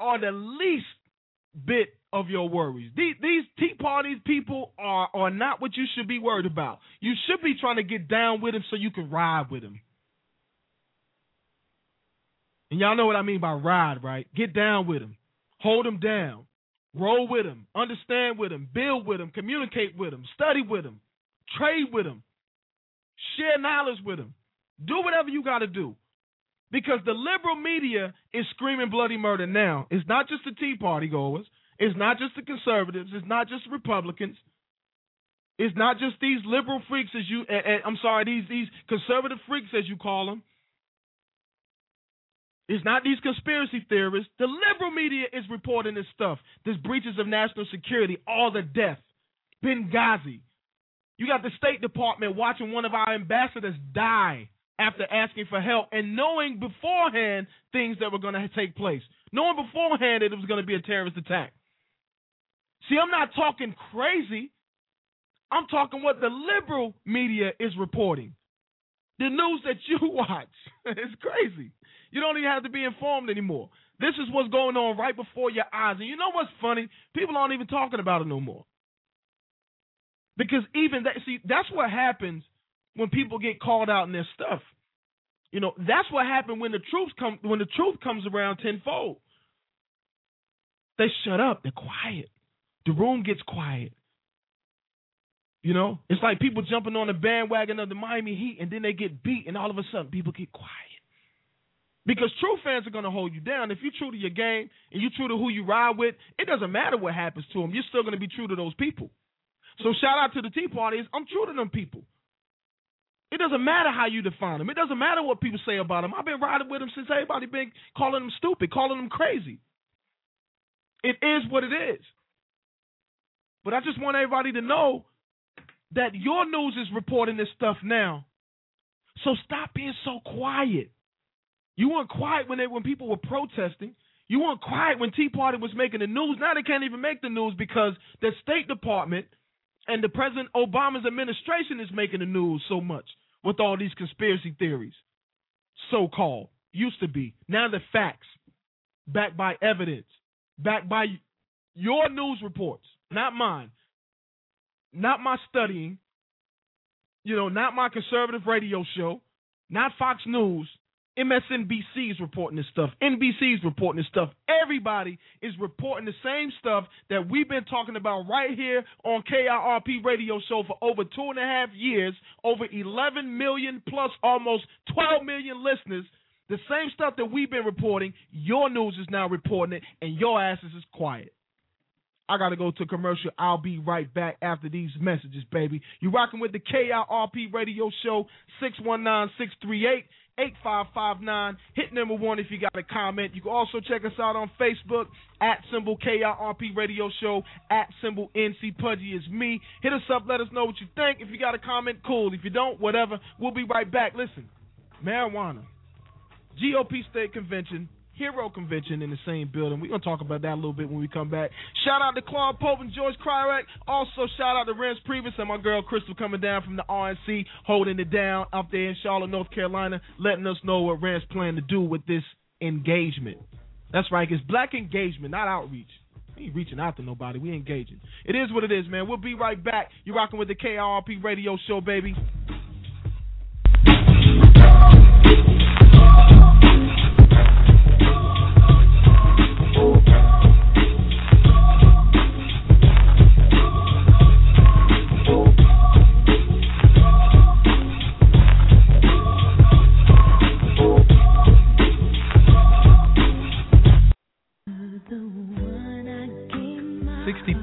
are the least bit of your worries. These, Tea Parties people are, are not what you should be worried about. You should be trying to get down with them so you can ride with them. And y'all know what I mean by ride, right? Get down with them, hold them down, roll with them, understand with them, build with them, communicate with them, study with them, trade with them, share knowledge with them. Do whatever you got to do. Because the liberal media is screaming bloody murder now. It's not just the Tea Party goers. It's not just the conservatives. It's not just Republicans. It's not just these liberal freaks as you. Uh, uh, I'm sorry, these these conservative freaks as you call them. It's not these conspiracy theorists. The liberal media is reporting this stuff. This breaches of national security, all the death, Benghazi. You got the State Department watching one of our ambassadors die after asking for help and knowing beforehand things that were going to take place, knowing beforehand that it was going to be a terrorist attack. See, I'm not talking crazy. I'm talking what the liberal media is reporting. The news that you watch. it's crazy. You don't even have to be informed anymore. This is what's going on right before your eyes. And you know what's funny? People aren't even talking about it no more. Because even that, see, that's what happens when people get called out in their stuff. You know, that's what happened when the truth come when the truth comes around tenfold. They shut up, they're quiet. The room gets quiet. You know, it's like people jumping on the bandwagon of the Miami Heat and then they get beat, and all of a sudden people get quiet. Because true fans are going to hold you down. If you're true to your game and you're true to who you ride with, it doesn't matter what happens to them. You're still going to be true to those people. So shout out to the Tea Parties. I'm true to them people. It doesn't matter how you define them. It doesn't matter what people say about them. I've been riding with them since everybody been calling them stupid, calling them crazy. It is what it is. But I just want everybody to know that your news is reporting this stuff now. So stop being so quiet. You weren't quiet when they when people were protesting. You weren't quiet when Tea Party was making the news. Now they can't even make the news because the State Department and the President Obama's administration is making the news so much with all these conspiracy theories. So called. Used to be. Now the facts. Backed by evidence. Backed by your news reports, not mine. Not my studying. You know, not my conservative radio show. Not Fox News. MSNBC is reporting this stuff. NBC is reporting this stuff. Everybody is reporting the same stuff that we've been talking about right here on KIRP Radio Show for over two and a half years, over 11 million plus almost 12 million listeners. The same stuff that we've been reporting, your news is now reporting it, and your asses is quiet. I got to go to commercial. I'll be right back after these messages, baby. You're rocking with the KIRP Radio Show, 619 638 8559. Hit number one if you got a comment. You can also check us out on Facebook at symbol KIRP Radio Show, at symbol NC Pudgy is me. Hit us up, let us know what you think. If you got a comment, cool. If you don't, whatever. We'll be right back. Listen, marijuana, GOP state convention, Hero Convention in the same building. We're going to talk about that a little bit when we come back. Shout out to Claude Pope and George Cryrek. Also, shout out to Reince Priebus and my girl Crystal coming down from the RNC, holding it down up there in Charlotte, North Carolina, letting us know what Reince plan to do with this engagement. That's right, it's black engagement, not outreach. We ain't reaching out to nobody. We engaging. It is what it is, man. We'll be right back. You're rocking with the KIRP radio show, baby.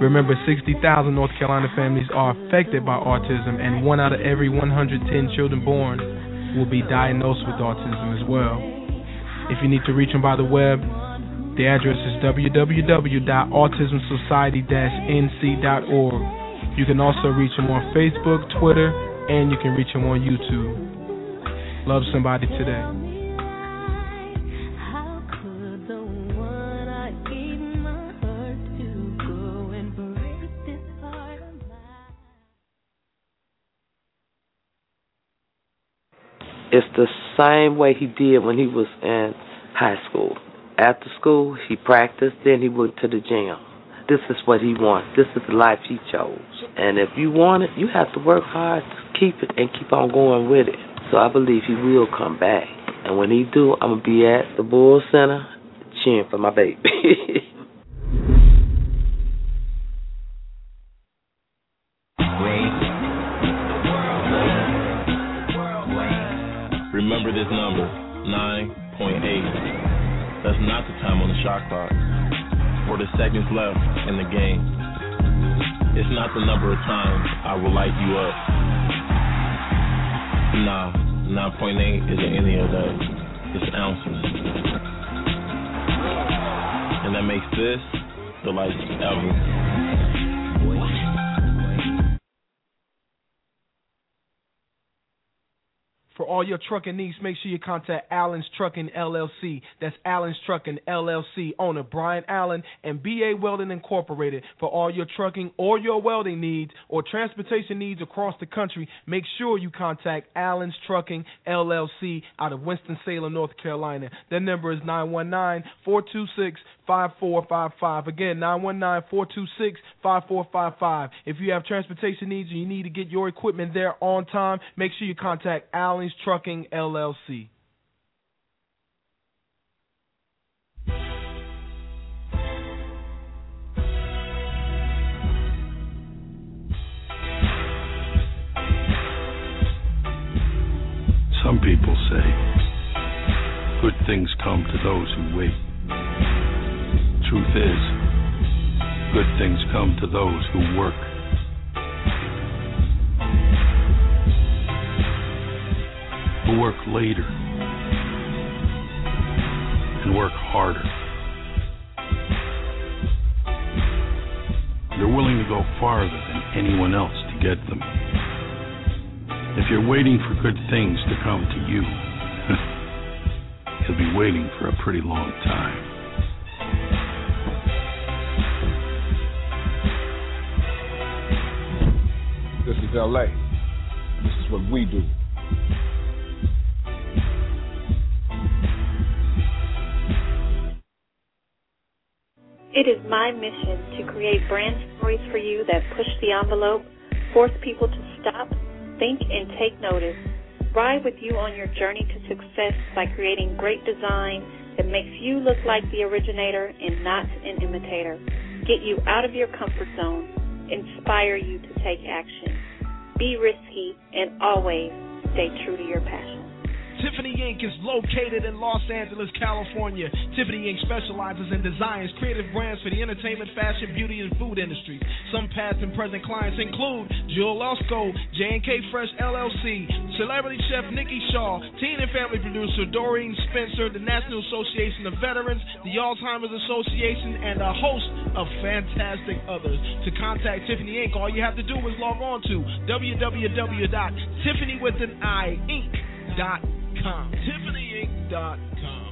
Remember, 60,000 North Carolina families are affected by autism, and one out of every 110 children born will be diagnosed with autism as well. If you need to reach them by the web, the address is www.autismsociety-nc.org. You can also reach them on Facebook, Twitter, and you can reach them on YouTube. Love somebody today. It's the same way he did when he was in high school. After school, he practiced, then he went to the gym. This is what he wants. This is the life he chose. And if you want it, you have to work hard to keep it and keep on going with it. So I believe he will come back. And when he do, I'm going to be at the Bull Center cheering for my baby. Remember this number, 9.8. That's not the time on the shot clock, or the seconds left in the game. It's not the number of times I will light you up. Nah, 9.8 isn't any of that. It's ounces. And that makes this the lightest ever. For all your trucking needs, make sure you contact Allen's Trucking LLC. That's Allen's Trucking LLC, owner Brian Allen and BA Welding Incorporated. For all your trucking or your welding needs or transportation needs across the country, make sure you contact Allen's Trucking LLC out of Winston-Salem, North Carolina. Their number is 919-426-5455. Again, 919-426-5455. If you have transportation needs and you need to get your equipment there on time, make sure you contact Allen's Trucking LLC. Some people say good things come to those who wait. Truth is, good things come to those who work. Who work later and work harder. They're willing to go farther than anyone else to get them. If you're waiting for good things to come to you, you'll be waiting for a pretty long time. This is LA. This is what we do. My mission to create brand stories for you that push the envelope, force people to stop, think, and take notice. Ride with you on your journey to success by creating great design that makes you look like the originator and not an imitator. Get you out of your comfort zone, inspire you to take action. Be risky and always stay true to your passion. Tiffany Inc. is located in Los Angeles, California. Tiffany Inc. specializes in designs, creative brands for the entertainment, fashion, beauty, and food industry. Some past and present clients include Jill Lusco, J&K Fresh LLC, celebrity chef Nikki Shaw, teen and family producer Doreen Spencer, the National Association of Veterans, the Alzheimer's Association, and a host of fantastic others. To contact Tiffany Inc., all you have to do is log on to www.tiffanyWithAnI.com. TiffanyInc.com.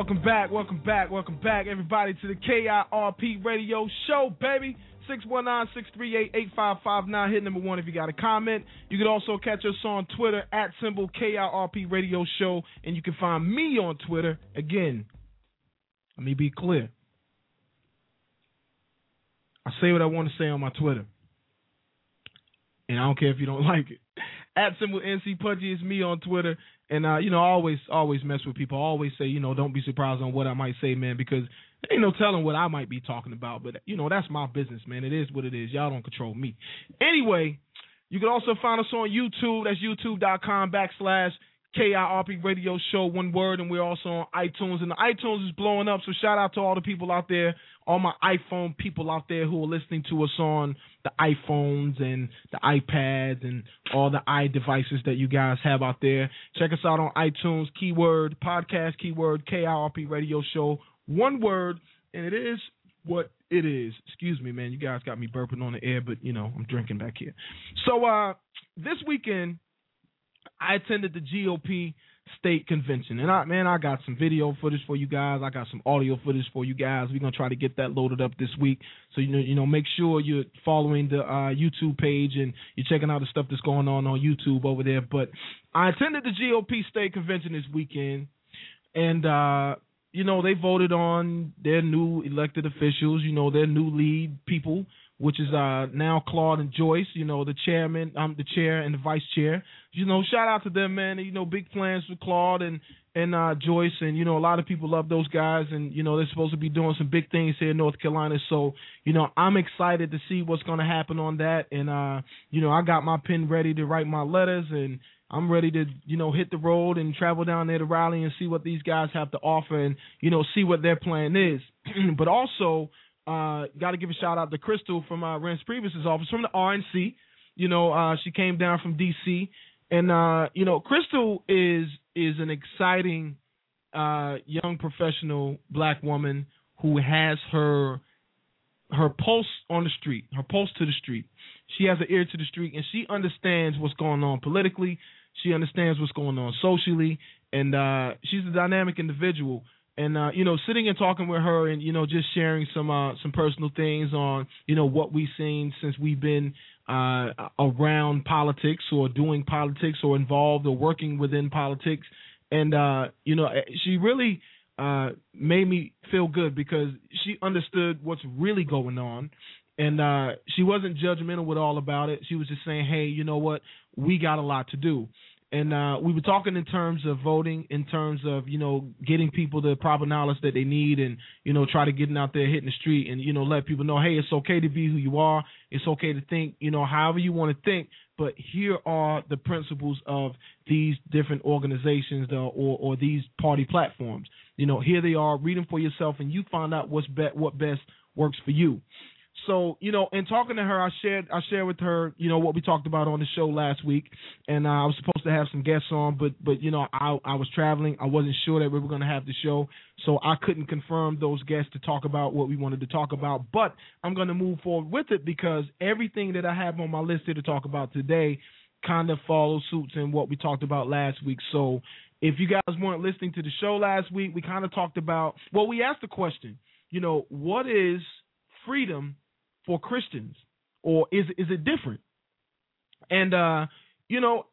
Welcome back, welcome back, welcome back, everybody, to the KIRP Radio Show, baby. 619-638-8559. Hit number one if you got a comment. You can also catch us on Twitter at symbol KIRP Radio Show, and you can find me on Twitter. Again, let me be clear. I say what I want to say on my Twitter. And I don't care if you don't like it. At symbol NC Pudgy is me on Twitter. And uh, you know, I always always mess with people. I always say, you know, don't be surprised on what I might say, man, because there ain't no telling what I might be talking about. But you know, that's my business, man. It is what it is. Y'all don't control me. Anyway, you can also find us on YouTube. That's youtube.com backslash KIRP Radio Show, one word, and we're also on iTunes. And the iTunes is blowing up, so shout out to all the people out there, all my iPhone people out there who are listening to us on the iPhones and the iPads and all the iDevices that you guys have out there. Check us out on iTunes, keyword, podcast, keyword, KIRP Radio Show, one word, and it is what it is. Excuse me, man. You guys got me burping on the air, but you know, I'm drinking back here. So uh this weekend I attended the GOP state convention. And I man, I got some video footage for you guys. I got some audio footage for you guys. We're gonna try to get that loaded up this week. So you know, you know, make sure you're following the uh, YouTube page and you're checking out the stuff that's going on on YouTube over there. But I attended the GOP state convention this weekend, and uh, you know they voted on their new elected officials. You know their new lead people which is uh, now Claude and Joyce, you know, the chairman, um, the chair and the vice chair. You know, shout out to them, man. You know, big plans for Claude and and uh, Joyce, and you know, a lot of people love those guys, and you know, they're supposed to be doing some big things here in North Carolina. So, you know, I'm excited to see what's going to happen on that, and uh, you know, I got my pen ready to write my letters, and I'm ready to, you know, hit the road and travel down there to Raleigh and see what these guys have to offer, and you know, see what their plan is. but also uh, got to give a shout out to Crystal from uh, Priebus's office from the RNC. You know, uh, she came down from DC, and uh, you know, Crystal is is an exciting uh, young professional black woman who has her her pulse on the street, her pulse to the street. She has an ear to the street, and she understands what's going on politically. She understands what's going on socially, and uh, she's a dynamic individual and uh, you know, sitting and talking with her, and you know, just sharing some uh, some personal things on you know what we've seen since we've been uh, around politics or doing politics or involved or working within politics, and uh, you know, eh, she really uh, made me feel good because she understood what's really going on. And uh, she wasn't judgmental with all about it. She was just saying, "Hey, you know what? We got a lot to do." And uh, we were talking in terms of voting, in terms of you know getting people the proper knowledge that they need, and you know try to getting out there hitting the street, and you know let people know, hey, it's okay to be who you are. It's okay to think, you know, however you want to think. But here are the principles of these different organizations or or, or these party platforms. You know, here they are. Read them for yourself, and you find out what's be- what best works for you. So you know, in talking to her, I shared I shared with her, you know, what we talked about on the show last week, and uh, I was supposed to have some guests on, but but you know, I I was traveling, I wasn't sure that we were going to have the show, so I couldn't confirm those guests to talk about what we wanted to talk about. But I'm going to move forward with it because everything that I have on my list here to talk about today kind of follows suits in what we talked about last week. So if you guys weren't listening to the show last week, we kind of talked about well, we asked the question, you know, what is freedom for Christians, or is is it different? And uh, you know,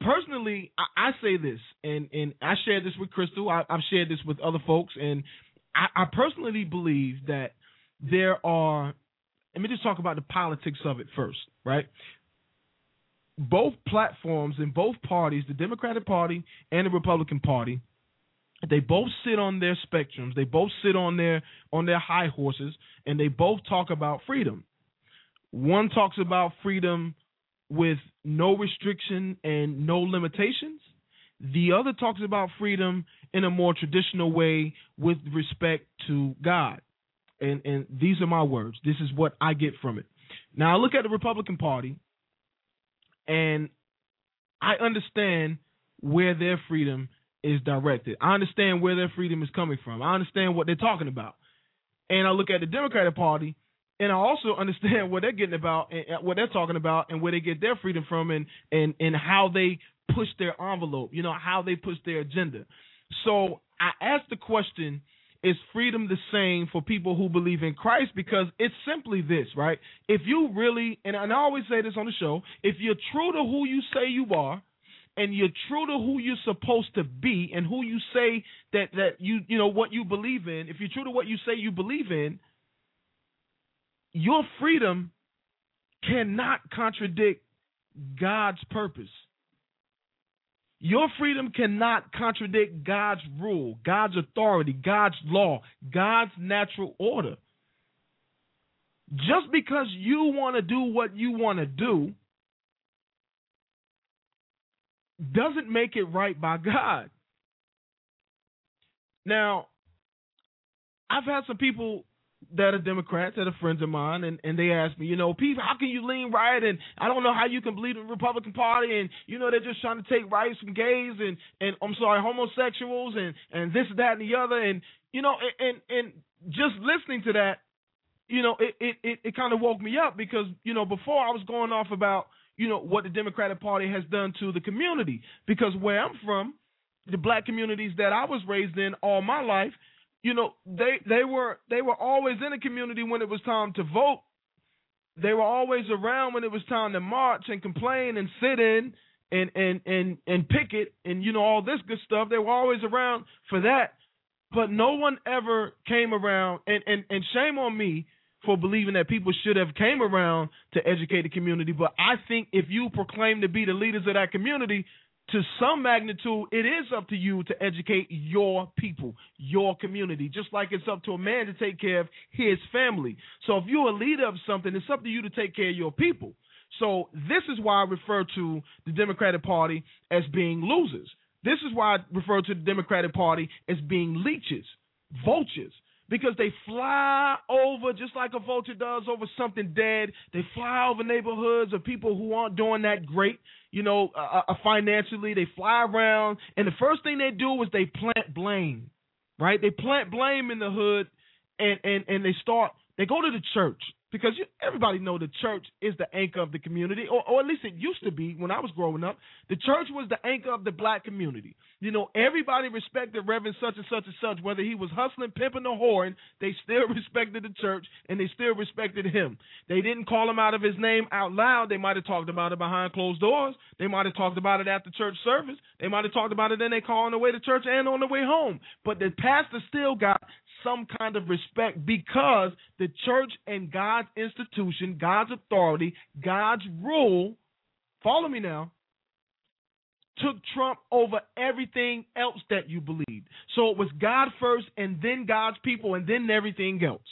personally, I, I, say this, and and I shared this with Crystal. I, have shared this with other folks, and I, I personally believe that there are. Let me just talk about the politics of it first, right? Both platforms and both parties, the Democratic Party and the Republican Party, they both sit on their spectrums. They both sit on their on their high horses and they both talk about freedom. One talks about freedom with no restriction and no limitations. The other talks about freedom in a more traditional way with respect to god. And and these are my words. This is what i get from it. Now i look at the republican party and i understand where their freedom is directed. I understand where their freedom is coming from. I understand what they're talking about. And I look at the Democratic Party and I also understand what they're getting about and uh, what they're talking about and where they get their freedom from and and and how they push their envelope, you know, how they push their agenda. So I asked the question, is freedom the same for people who believe in Christ? Because it's simply this, right? If you really, and I always say this on the show, if you're true to who you say you are, and you're true to who you're supposed to be and who you say that that you you know what you believe in, if you're true to what you say you believe in, your freedom cannot contradict God's purpose. Your freedom cannot contradict God's rule, God's authority, God's law, God's natural order. Just because you want to do what you want to do doesn't make it right by God. Now, I've had some people that are Democrats that are friends of mine, and, and they ask me, you know, Pete, how can you lean right? And I don't know how you can believe in the Republican Party, and you know they're just trying to take rights from gays and and I'm sorry, homosexuals, and and this, that, and the other, and you know, and and, and just listening to that, you know, it it it, it kind of woke me up because you know before I was going off about you know what the Democratic Party has done to the community. Because where I'm from, the black communities that I was raised in all my life, you know, they they were they were always in the community when it was time to vote. They were always around when it was time to march and complain and sit in and and and and picket and you know all this good stuff. They were always around for that. But no one ever came around and and and shame on me for believing that people should have came around to educate the community. But I think if you proclaim to be the leaders of that community, to some magnitude, it is up to you to educate your people, your community, just like it's up to a man to take care of his family. So if you're a leader of something, it's up to you to take care of your people. So this is why I refer to the Democratic Party as being losers. This is why I refer to the Democratic Party as being leeches, vultures because they fly over just like a vulture does over something dead. They fly over neighborhoods of people who aren't doing that great, you know, uh, uh, financially. They fly around, and the first thing they do is they plant blame, right? They plant blame in the hood, and and and they start. They go to the church because you, everybody know the church is the anchor of the community, or, or at least it used to be when I was growing up. The church was the anchor of the black community. You know, everybody respected Reverend such and such and such, whether he was hustling, pimping, or whoring. They still respected the church, and they still respected him. They didn't call him out of his name out loud. They might have talked about it behind closed doors. They might have talked about it after church service. They might have talked about it in their car on the way to church and on the way home. But the pastor still got some kind of respect because the church and God's institution, God's authority, God's rule, follow me now, took Trump over everything else that you believed. So it was God first and then God's people and then everything else.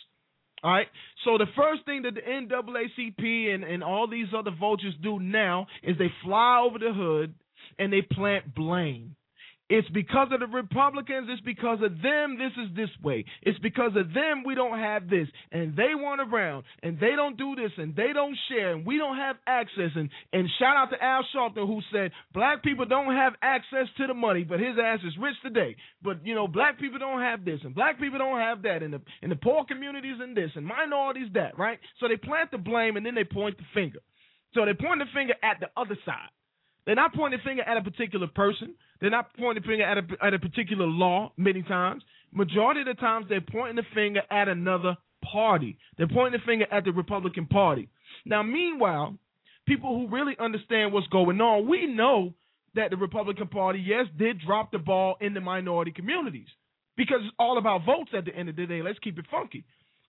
All right. So the first thing that the NAACP and, and all these other vultures do now is they fly over the hood and they plant blame. It's because of the Republicans. It's because of them. This is this way. It's because of them we don't have this, and they weren't around, and they don't do this, and they don't share, and we don't have access. And and shout out to Al Sharpton who said black people don't have access to the money, but his ass is rich today. But you know black people don't have this, and black people don't have that, and the in the poor communities and this, and minorities that, right? So they plant the blame and then they point the finger. So they point the finger at the other side. They're not pointing the finger at a particular person. They're not pointing finger at a, at a particular law many times. Majority of the times, they're pointing the finger at another party. They're pointing the finger at the Republican Party. Now, meanwhile, people who really understand what's going on, we know that the Republican Party, yes, did drop the ball in the minority communities because it's all about votes at the end of the day. Let's keep it funky.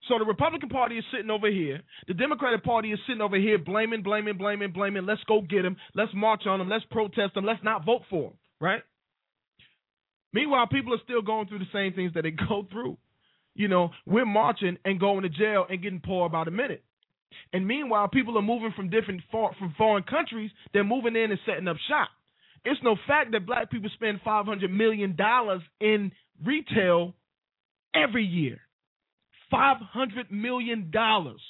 So the Republican Party is sitting over here. The Democratic Party is sitting over here blaming, blaming, blaming, blaming. Let's go get them. Let's march on them. Let's protest them. Let's not vote for them, right? Meanwhile, people are still going through the same things that they go through. You know, we're marching and going to jail and getting poor about a minute. And meanwhile, people are moving from different from foreign countries. They're moving in and setting up shop. It's no fact that black people spend five hundred million dollars in retail every year. Five hundred million dollars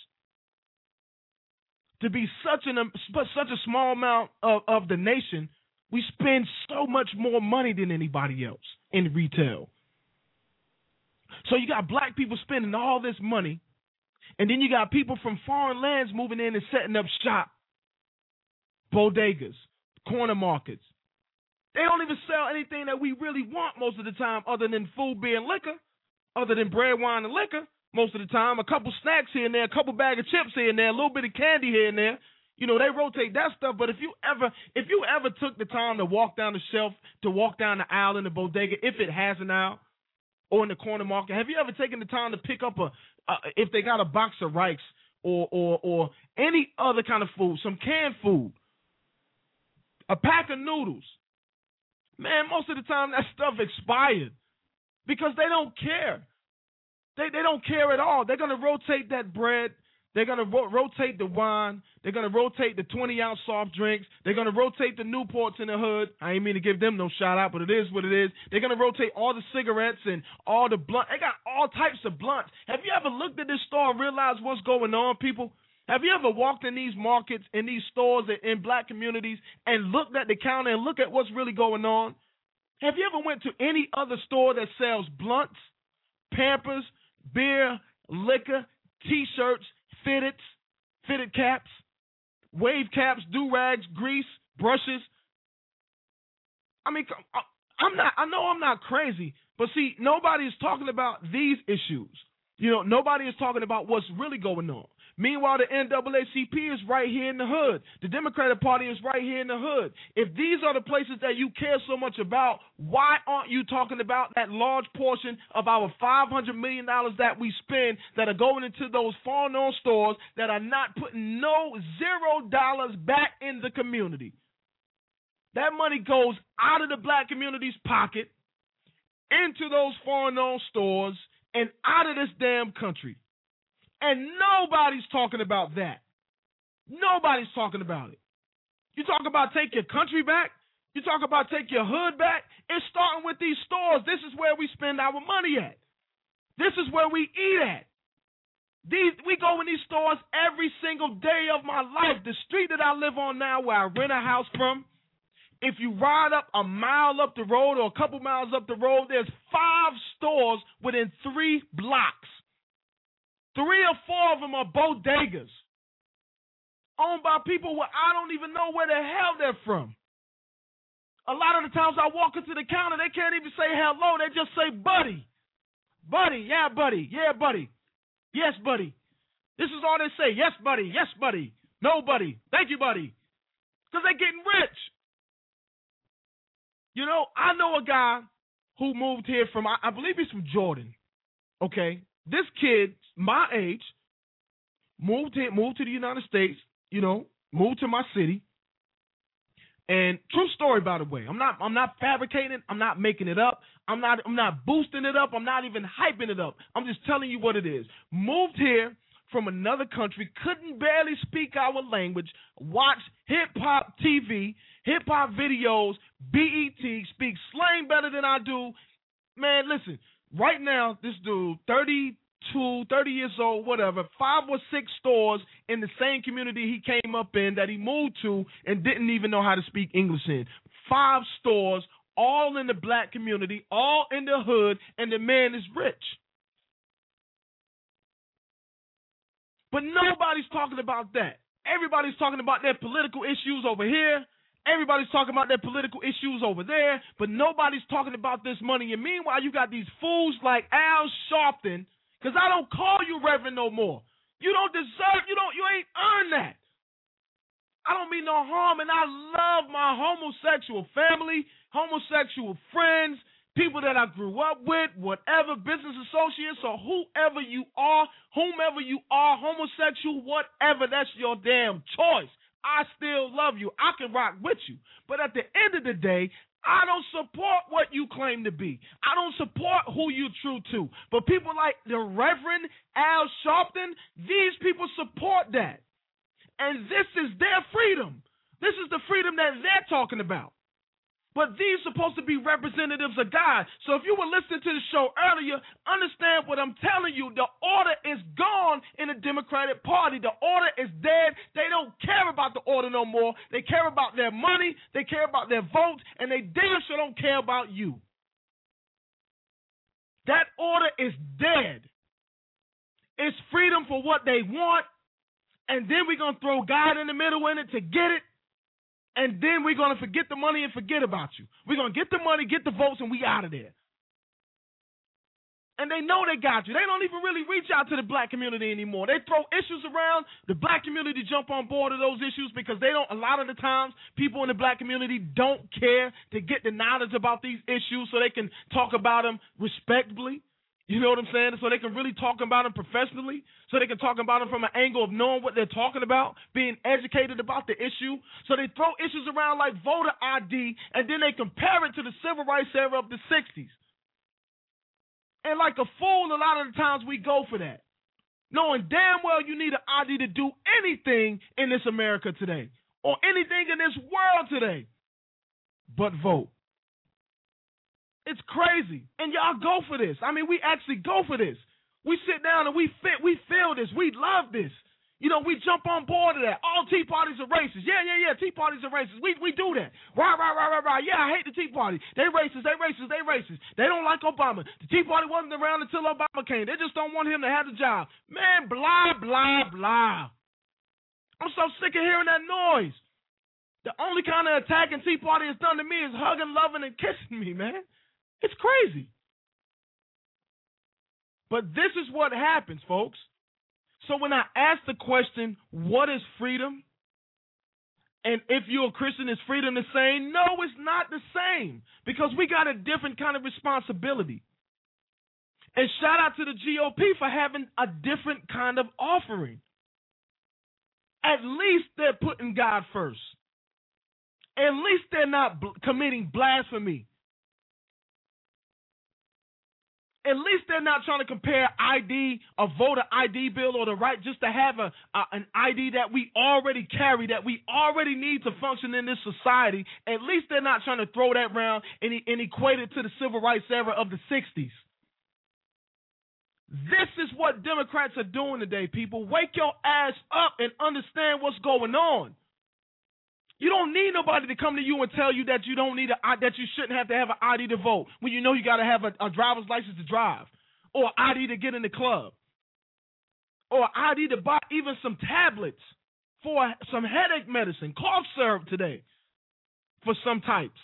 to be such an um, such a small amount of, of the nation. We spend so much more money than anybody else in retail. So you got black people spending all this money, and then you got people from foreign lands moving in and setting up shop, bodegas, corner markets. They don't even sell anything that we really want most of the time, other than food, beer, and liquor, other than bread, wine, and liquor most of the time. A couple snacks here and there, a couple bag of chips here and there, a little bit of candy here and there. You know, they rotate that stuff. But if you ever, if you ever took the time to walk down the shelf, to walk down the aisle in the bodega, if it has an aisle, or in the corner market, have you ever taken the time to pick up a, uh, if they got a box of rice or or or any other kind of food, some canned food, a pack of noodles? Man, most of the time that stuff expired because they don't care. They they don't care at all. They're gonna rotate that bread. They're gonna ro- rotate the wine. They're gonna rotate the 20 ounce soft drinks. They're gonna rotate the Newports in the hood. I ain't mean to give them no shout out, but it is what it is. They're gonna rotate all the cigarettes and all the blunt. They got all types of blunts. Have you ever looked at this store and realized what's going on, people? Have you ever walked in these markets, in these stores, in black communities, and looked at the counter and look at what's really going on? Have you ever went to any other store that sells blunts, Pampers, beer, liquor, t-shirts, fitted, fitted caps, wave caps, do rags, grease, brushes. I mean, I'm not. I know I'm not crazy, but see, nobody is talking about these issues. You know, nobody is talking about what's really going on. Meanwhile, the NAACP is right here in the hood. The Democratic Party is right here in the hood. If these are the places that you care so much about, why aren't you talking about that large portion of our $500 million that we spend that are going into those foreign owned stores that are not putting no zero dollars back in the community? That money goes out of the black community's pocket into those foreign owned stores and out of this damn country. And nobody's talking about that. Nobody's talking about it. You talk about take your country back. You talk about take your hood back. It's starting with these stores. This is where we spend our money at. This is where we eat at. These we go in these stores every single day of my life. The street that I live on now, where I rent a house from, if you ride up a mile up the road or a couple miles up the road, there's five stores within three blocks. Three or four of them are bodegas owned by people where I don't even know where the hell they're from. A lot of the times I walk into the counter, they can't even say hello. They just say, buddy. Buddy, yeah, buddy. Yeah, buddy. Yes, buddy. This is all they say. Yes, buddy. Yes, buddy. No, buddy. Thank you, buddy. Because they're getting rich. You know, I know a guy who moved here from, I believe he's from Jordan. Okay. This kid my age, moved here, moved to the United States, you know, moved to my city, And true story, by the way. I'm not I'm not fabricating. I'm not making it up. I'm not I'm not boosting it up. I'm not even hyping it up. I'm just telling you what it is. Moved here from another country, couldn't barely speak our language, watch hip hop TV, hip hop videos, BET, speak slang better than I do. Man, listen, right now, this dude, 32, 30 years old, whatever, five or six stores in the same community he came up in that he moved to and didn't even know how to speak English in. Five stores, all in the black community, all in the hood, and the man is rich. But nobody's talking about that. Everybody's talking about their political issues over here. Everybody's talking about their political issues over there, but nobody's talking about this money. And meanwhile, you got these fools like Al Sharpton, because I don't call you Reverend no more. You don't deserve, you don't, you ain't earned that. I don't mean no harm, and I love my homosexual family, homosexual friends, people that I grew up with, whatever, business associates, or whoever you are, whomever you are, homosexual, whatever, that's your damn choice. I still love you. I can rock with you. But at the end of the day, I don't support what you claim to be. I don't support who you're true to. But people like the Reverend Al Sharpton, these people support that. And this is their freedom. This is the freedom that they're talking about. But these supposed to be representatives of God. So if you were listening to the show earlier, understand what I'm telling you. The order is gone in the Democratic Party. The order is dead. They don't care about the order no more. They care about their money, they care about their votes, and they damn sure don't care about you. That order is dead. It's freedom for what they want, and then we're going to throw God in the middle in it to get it and then we're going to forget the money and forget about you. We're going to get the money, get the votes, and we out of there. And they know they got you. They don't even really reach out to the black community anymore. They throw issues around. The black community jump on board of those issues because they don't. A lot of the times, people in the black community don't care to get the knowledge about these issues so they can talk about them respectably. You know what I'm saying? So they can really talk about them professionally. So they can talk about them from an angle of knowing what they're talking about, being educated about the issue. So they throw issues around like voter ID, and then they compare it to the civil rights era of the 60s. And like a fool, a lot of the times we go for that, knowing damn well you need an ID to do anything in this America today, or anything in this world today, but vote. It's crazy. And y'all go for this. I mean, we actually go for this. We sit down and we fit, we feel this. We love this. You know, we jump on board of that. All Tea Parties are racist. Yeah, yeah, yeah. Tea Parties are racist. We we do that. Right, right, right, right, right. Yeah, I hate the Tea Party. They racist. They racist. They racist. They don't like Obama. The Tea Party wasn't around until Obama came. They just don't want him to have the job. Man, blah, blah, blah. I'm so sick of hearing that noise. The only kind of attacking Tea Party has done to me is hugging, loving, and kissing me, man. It's crazy. But this is what happens, folks. So when I ask the question, what is freedom? And if you're a Christian, is freedom the same? No, it's not the same because we got a different kind of responsibility. And shout out to the GOP for having a different kind of offering. At least they're putting God first. At least they're not committing blasphemy. At least they're not trying to compare ID, a voter ID bill, or the right just to have a, a, an ID that we already carry, that we already need to function in this society. At least they're not trying to throw that around and, and equate it to the civil rights era of the 60s. This is what Democrats are doing today, people. Wake your ass up and understand what's going on. You don't need nobody to come to you and tell you that you don't need a that you shouldn't have to have an ID to vote when you know you got to have a, a, driver's license to drive, or ID to get in the club, or ID to buy even some tablets for some headache medicine, cough syrup today, for some types.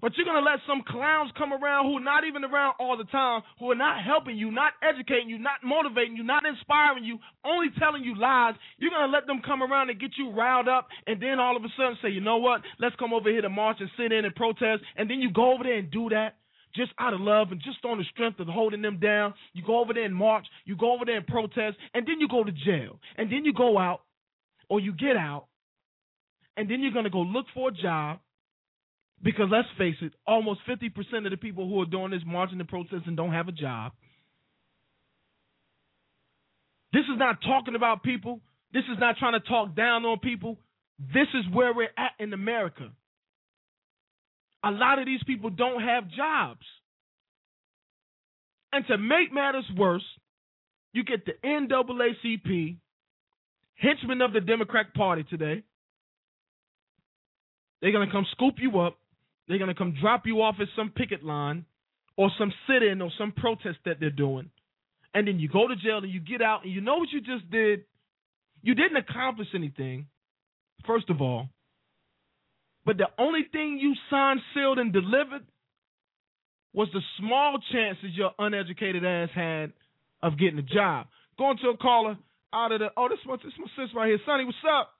But you're gonna let some clowns come around who are not even around all the time, who are not helping you, not educating you, not motivating you, not inspiring you, only telling you lies. You're gonna let them come around and get you riled up, and then all of a sudden say, you know what? Let's come over here to march and sit in and protest, and then you go over there and do that just out of love and just on the strength of holding them down. You go over there and march, you go over there and protest, and then you go to jail, and then you go out, or you get out, and then you're going to go look for a job because let's face it, almost 50% of the people who are doing this marching and protesting don't have a job. This is not talking about people. This is not trying to talk down on people. This is where we're at in America. A lot of these people don't have jobs. And to make matters worse, you get the NAACP, henchmen of the Democrat Party today. They're going to come scoop you up. They're going to come drop you off at some picket line or some sit in or some protest that they're doing. And then you go to jail and you get out and you know what you just did? You didn't accomplish anything, first of all. But the only thing you signed, sealed, and delivered was the small chances your uneducated ass had of getting a job. Going to a caller out of the oh, this my this my sis right here. Sonny, what's up?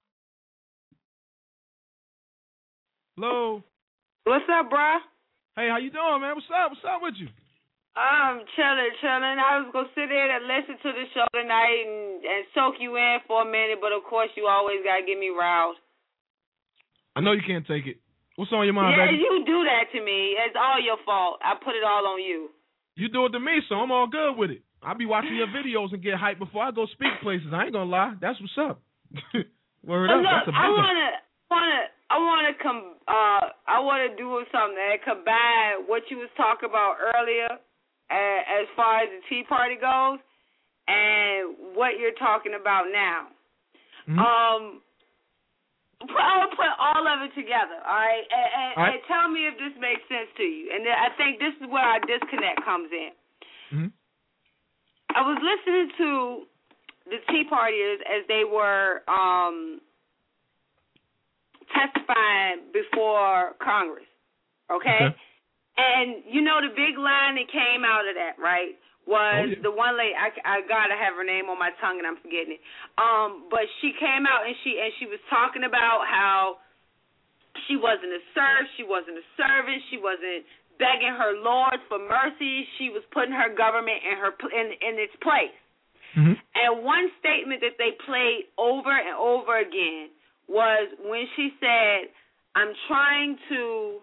Hello. What's up, bruh? Hey, how you doing, man? What's up? What's up with you? I'm chilling, chilling. I was gonna sit there and listen to the show tonight and, and soak you in for a minute, but of course you always gotta get me riled. I know you can't take it. What's on your mind, yeah, baby? you do that to me. It's all your fault. I put it all on you. You do it to me, so I'm all good with it. I'll be watching your videos and get hyped before I go speak places. I ain't gonna lie. That's what's up. Word up. Look, That's a I wanna, wanna, I wanna come. Uh, I wanna do something that combine what you was talking about earlier, uh, as far as the Tea Party goes, and what you're talking about now. Mm-hmm. Um, I'll put all of it together, all right? And, and, All right. and tell me if this makes sense to you. And then I think this is where our disconnect comes in. Mhm. I was listening to the Tea Partiers as they were um, testifying before Congress, okay? Okay. And you know the big line that came out of that, right? Was Oh, yeah. the one lady I, I gotta have her name on my tongue and I'm forgetting it. Um, but she came out and she and she was talking about how she wasn't a serf, she wasn't a servant, she wasn't begging her lords for mercy. She was putting her government in her in in its place. Mhm. And one statement that they played over and over again was when she said, I'm trying to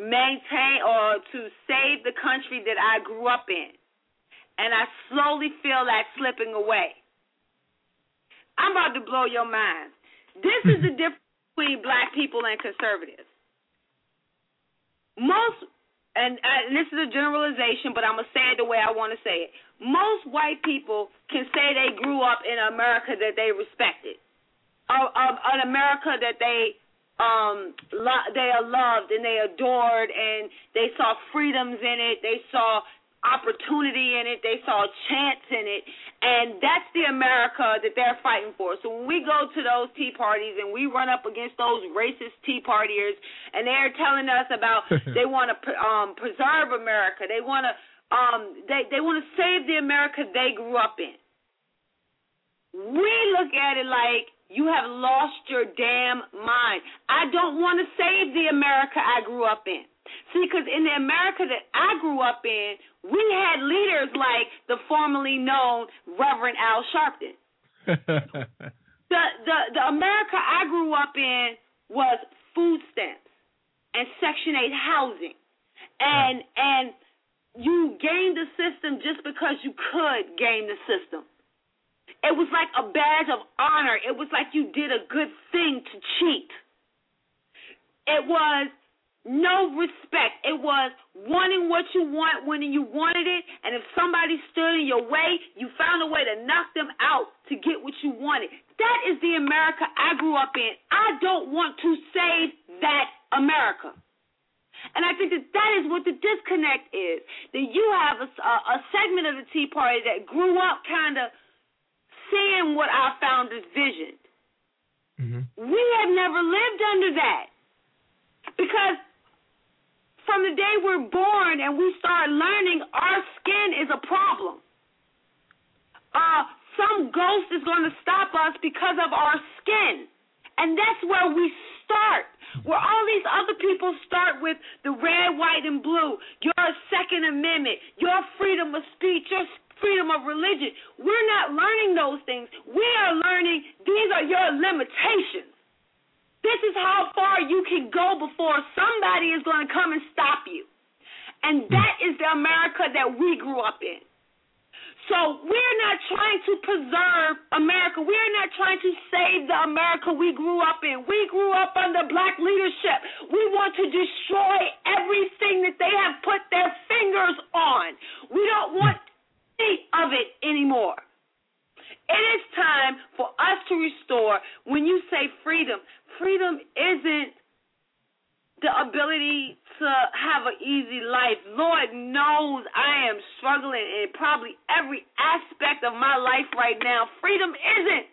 maintain or to save the country that I grew up in. And I slowly feel that slipping away. I'm about to blow your mind. This is the difference between black people and conservatives. Most, and, and this is a generalization, but I'm going to say it the way I want to say it. Most white people can say they grew up in America that they respected, of, of an America that they um lo- they are loved and they adored and they saw freedoms in it. They saw opportunity in it. They saw chance in it. And that's the america that they're fighting for. So when we go to those tea parties and we run up against those racist tea partiers and they're telling us about they want to um preserve america. They want to um they they want to save the america they grew up in. We look at it like you have lost your damn mind. I don't want to save the America I grew up in. See, because in the America that I grew up in, we had leaders like the formerly known Reverend Al Sharpton. the the the America I grew up in was food stamps and Section Eight housing, and and you gained the system just because you could gain the system. It was like a badge of honor. It was like you did a good thing to cheat. It was no respect. It was wanting what you want when you wanted it, and if somebody stood in your way, you found a way to knock them out to get what you wanted. That is the America I grew up in. I don't want to save that America. And I think that that is what the disconnect is. That you have a, a, a segment of the Tea Party that grew up kind of seeing what our founders visioned. We have never lived under that. Because from the day we're born and we start learning, our skin is a problem. Uh, some ghost is going to stop us because of our skin. And that's where we start. Where all these other people start with the red, white, and blue, your Second Amendment, your freedom of speech, your freedom of religion. We're not learning those things. We are learning these are your limitations. This is how far you can go before somebody is going to come and stop you. And that is the America that we grew up in. So we're not trying to preserve America. We're not trying to save the America we grew up in. We grew up under black leadership. We want to destroy everything that they have put their fingers on. We don't want any of it anymore. It is time for us to restore. When you say freedom, freedom isn't the ability to have an easy life. Lord knows I am struggling in probably every aspect of my life right now. Freedom isn't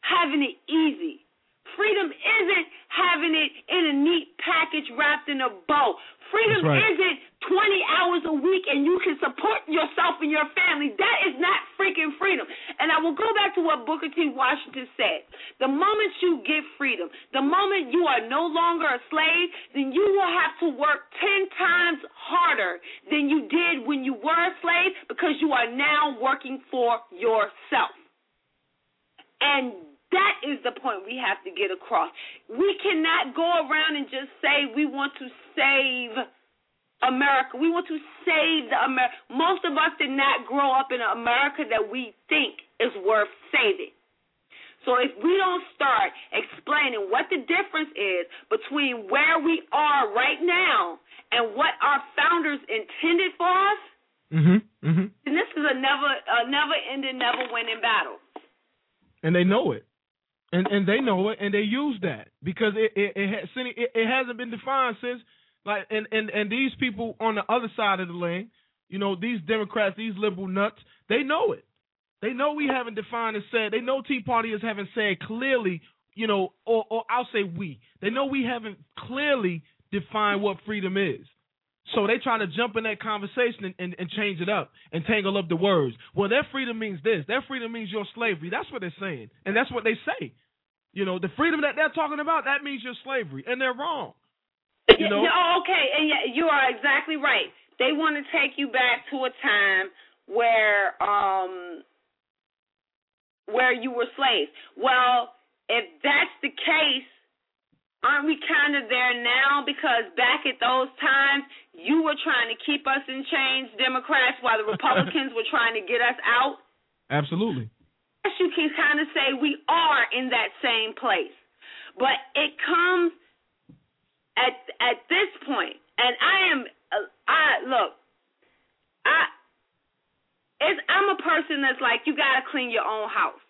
having it easy. Freedom isn't having it in a neat package wrapped in a bow. Freedom right. isn't 20 hours a week and you can support yourself and your family. That is not freaking freedom. And I will go back to what Booker T. Washington said. The moment you get freedom, the moment you are no longer a slave, then you will have to work 10 times harder than you did when you were a slave because you are now working for yourself. And that is the point we have to get across. We cannot go around and just say we want to save America. We want to save the America. Most of us did not grow up in an America that we think is worth saving. So if we don't start explaining what the difference is between where we are right now and what our founders intended for us, Mhm. Mhm. then this is a never a never ending, never winning battle. And they know it. And and they know it and they use that because it it it, ha- Cindy, it, it hasn't been defined since like and, and and these people on the other side of the lane, you know, these Democrats, these liberal nuts, they know it. They know we haven't defined and said. They know Tea Partiers haven't said clearly, you know, or or I'll say we. They know we haven't clearly defined what freedom is. So they try to jump in that conversation and, and, and change it up and tangle up the words. Well, their freedom means this. Their freedom means your slavery. That's what they're saying, and that's what they say. You know, the freedom that they're talking about that means your slavery, and they're wrong. You know, oh, okay, and yeah, you are exactly right. They want to take you back to a time where um where you were slaves. Well, if that's the case, aren't we kind of there now? Because back at those times, you were trying to keep us in chains, Democrats, while the Republicans were trying to get us out. absolutely. Yes, you can kind of say we are in that same place, but it comes at at this point, and I am uh, I look, I it's I'm a person that's like you got to clean your own house.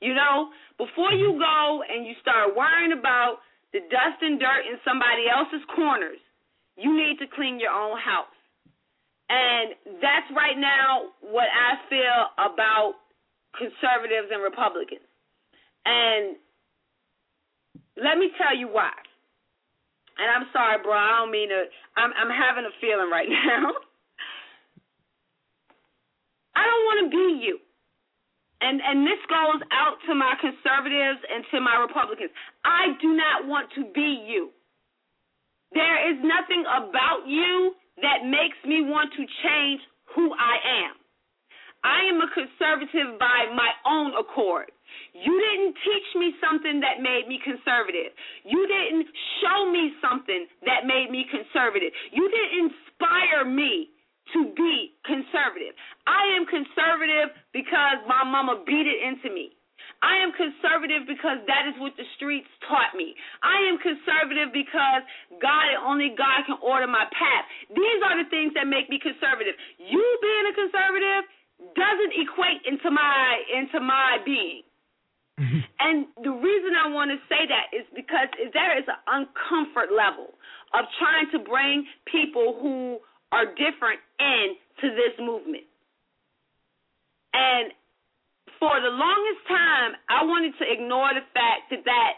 You know, before you go and you start worrying about the dust and dirt in somebody else's corners, you need to clean your own house. And that's right now what I feel about conservatives and Republicans. And let me tell you why. And I'm sorry, bro. I don't mean to. I'm I'm having a feeling right now. I don't want to be you. And and this goes out to my conservatives and to my Republicans. I do not want to be you. There is nothing about you that makes me want to change who I am. I am a conservative by my own accord. You didn't teach me something that made me conservative. You didn't show me something that made me conservative. You didn't inspire me to be conservative. I am conservative because my mama beat it into me. I am conservative because that is what the streets taught me. I am conservative because God and only God can order my path. These are the things that make me conservative. You being a conservative doesn't equate into my into my being. Mm-hmm. And the reason I want to say that is because there is an uncomfort level of trying to bring people who are different in to this movement. And for the longest time, I wanted to ignore the fact that that,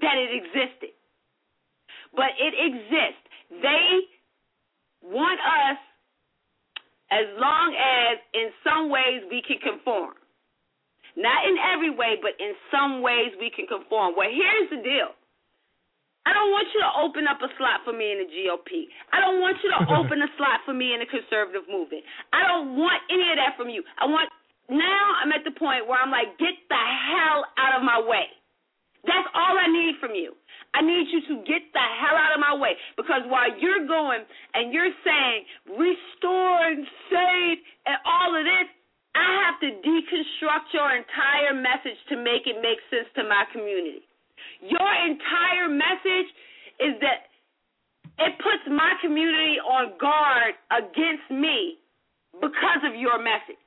that it existed. But it exists. They want us as long as in some ways we can conform. Not in every way, but in some ways we can conform. Well, here's the deal. I don't want you to open up a slot for me in the GOP. I don't want you to open a slot for me in the conservative movement. I don't want any of that from you. I want now I'm at the point where I'm like, get the hell out of my way. That's all I need from you. I need you to get the hell out of my way because while you're going and you're saying restore and save and all of this, I have to deconstruct your entire message to make it make sense to my community. Your entire message is that it puts my community on guard against me because of your message.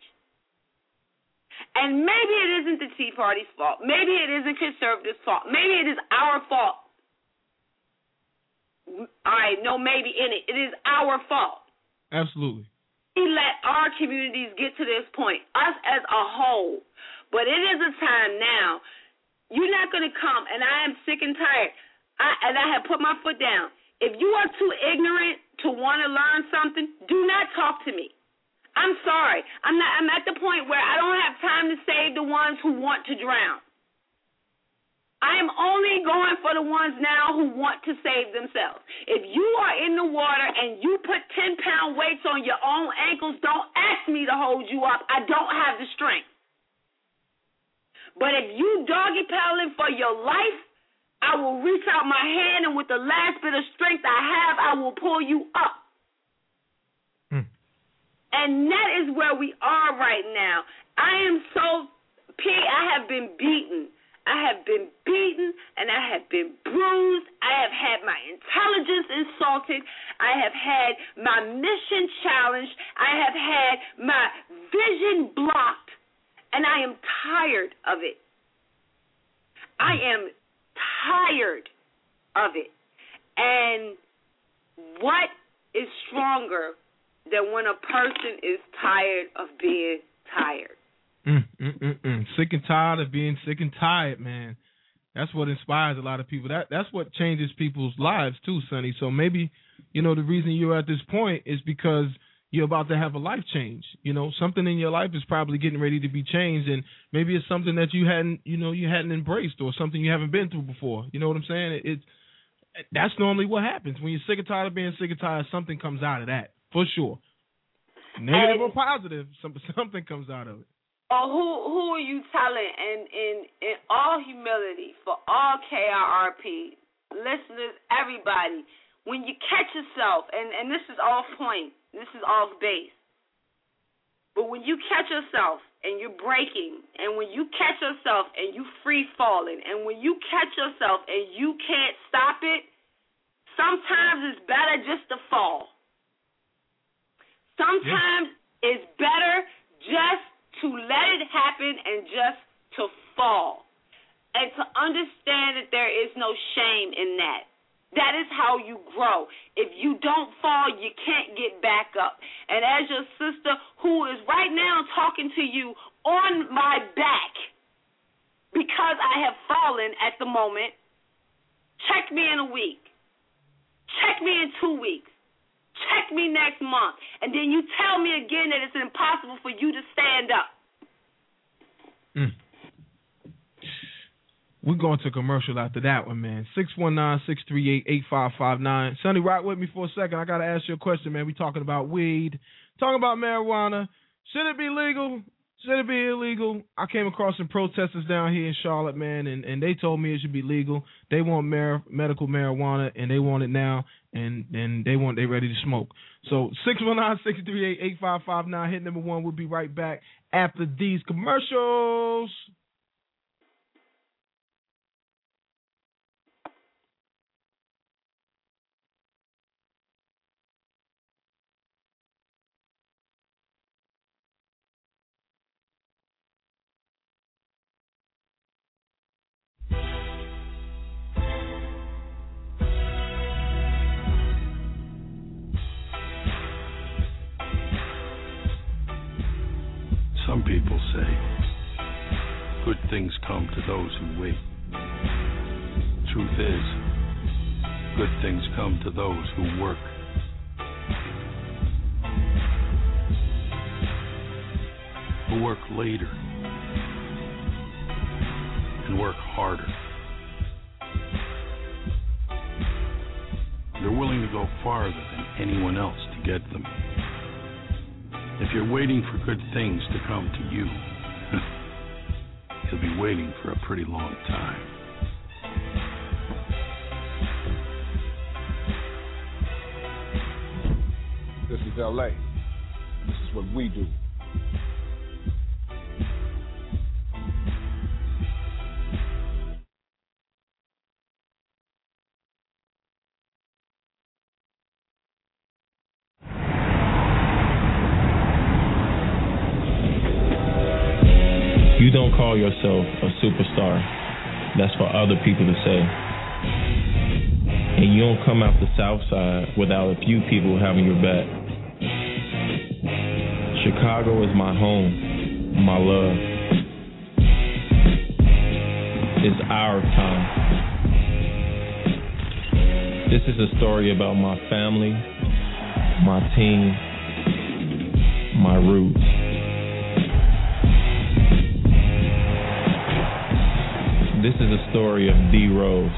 And maybe it isn't the Tea Party's fault. Maybe it isn't conservatives' fault. Maybe it is our fault. All right, no maybe in it. It is our fault. Absolutely. We let our communities get to this point, us as a whole. But it is a time now. You're not going to come, and I am sick and tired. I, and I have put my foot down. If you are too ignorant to want to learn something, do not talk to me. I'm sorry. I'm not I'm at the point where I don't have time to save the ones who want to drown. I am only going for the ones now who want to save themselves. If you are in the water and you put 10 pound weights on your own ankles, don't ask me to hold you up. I don't have the strength. But if you doggy paddling for your life, I will reach out my hand and with the last bit of strength I have, I will pull you up. Hmm. And that is where we are right now. I am so P. I have been beaten. I have been beaten and I have been bruised. I have had my intelligence insulted. I have had my mission challenged. I have had my vision blocked. And I am tired of it. I am tired of it. And what is stronger than when a person is tired of being tired. Mm, mm, mm, mm. Sick and tired of being sick and tired, man. That's what inspires a lot of people. That that's what changes people's lives too, Sonny. So maybe, you know, the reason you're at this point is because you're about to have a life change. You know, something in your life is probably getting ready to be changed, and maybe it's something that you hadn't, you know, you hadn't embraced or something you haven't been through before. You know what I'm saying? It, it's that's normally what happens when you're sick and tired of being sick and tired. Something comes out of that for sure. Negative and, or positive, some, something comes out of it. Oh, who who are you telling? And in in all humility for all KIRP listeners, everybody, when you catch yourself, and and this is off point, this is off base. But when you catch yourself and you're breaking, and when you catch yourself and you free falling, and when you catch yourself and you can't stop it, sometimes it's better just to fall. Sometimes yeah. it's better just to let it happen and just to fall. And to understand that there is no shame in that. That is how you grow. If you don't fall, you can't get back up. And as your sister, who is right now talking to you on my back, because I have fallen at the moment, check me in a week. Check me in two weeks. Check me next month. And then you tell me again that it's impossible for you to stand up. Mm. We're going to commercial after that one, man. 619-638-8559. Sonny, rock with me for a second. I got to ask you a question, man. We talking about weed, talking about marijuana. Should it be legal? Should it be illegal? I came across some protesters down here in Charlotte, man, and, and they told me it should be legal. They want mar- medical marijuana, and they want it now, and, and they want they ready to smoke. So 619-638-8559, hit number one. We'll be right back after these commercials. work later and work harder. They're willing to go farther than anyone else to get them. If you're waiting for good things to come to you, you'll be waiting for a pretty long time. This is LA. This is what we do. You don't call yourself a superstar. That's for other people to say. And you don't come out the south side without a few people having your back. Chicago is my home, my love. It's our time. This is a story about my family, my team, my roots. This is a story of D Rose.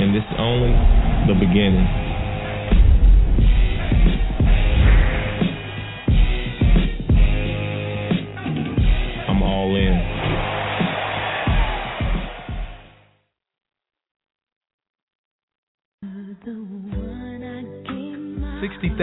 And this is only the beginning.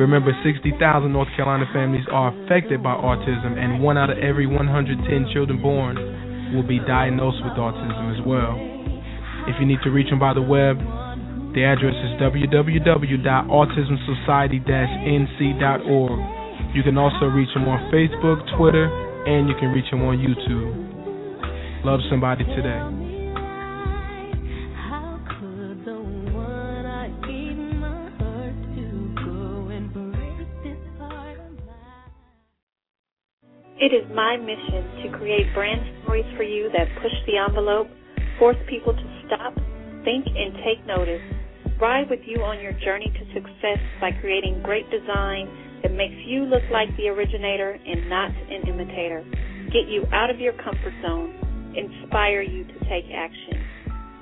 Remember, 60,000 North Carolina families are affected by autism, and one out of every 110 children born will be diagnosed with autism as well. If you need to reach them by the web, the address is www.autismsociety-nc.org. You can also reach them on Facebook, Twitter, and you can reach them on YouTube. Love somebody today. My mission to create brand stories for you that push the envelope, force people to stop, think, and take notice. Ride with you on your journey to success by creating great design that makes you look like the originator and not an imitator. Get you out of your comfort zone, inspire you to take action.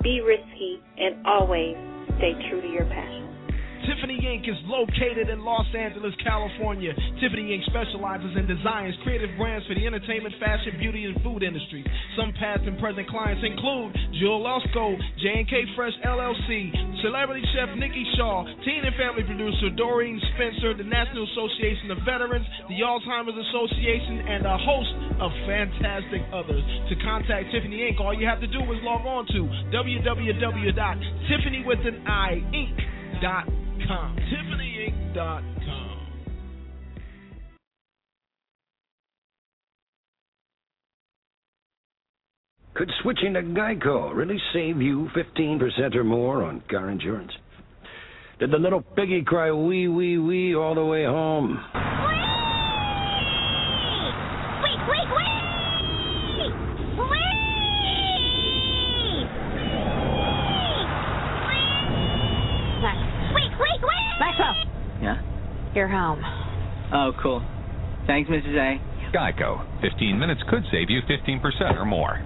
Be risky and always stay true to your passion. Tiffany Inc. is located in Los Angeles, California. Tiffany Inc. specializes in designs, creative brands for the entertainment, fashion, beauty, and food industries. Some past and present clients include Jill Lusco, J&K Fresh LLC, celebrity chef Nikki Shaw, teen and family producer Doreen Spencer, the National Association of Veterans, the Alzheimer's Association, and a host of fantastic others. To contact Tiffany Inc., all you have to do is log on to www.tiffanyWithAnI.com. TiffanyInc.com. Could switching to Geico really save you 15% or more on car insurance? Did the little piggy cry wee, wee, wee all the way home? Wee! Wait, wait, wait! Max. Wait, wait, wait! Maxwell, Yeah? You're home. Oh, cool. Thanks, Mrs. A. Geico. 15 minutes could save you 15% or more.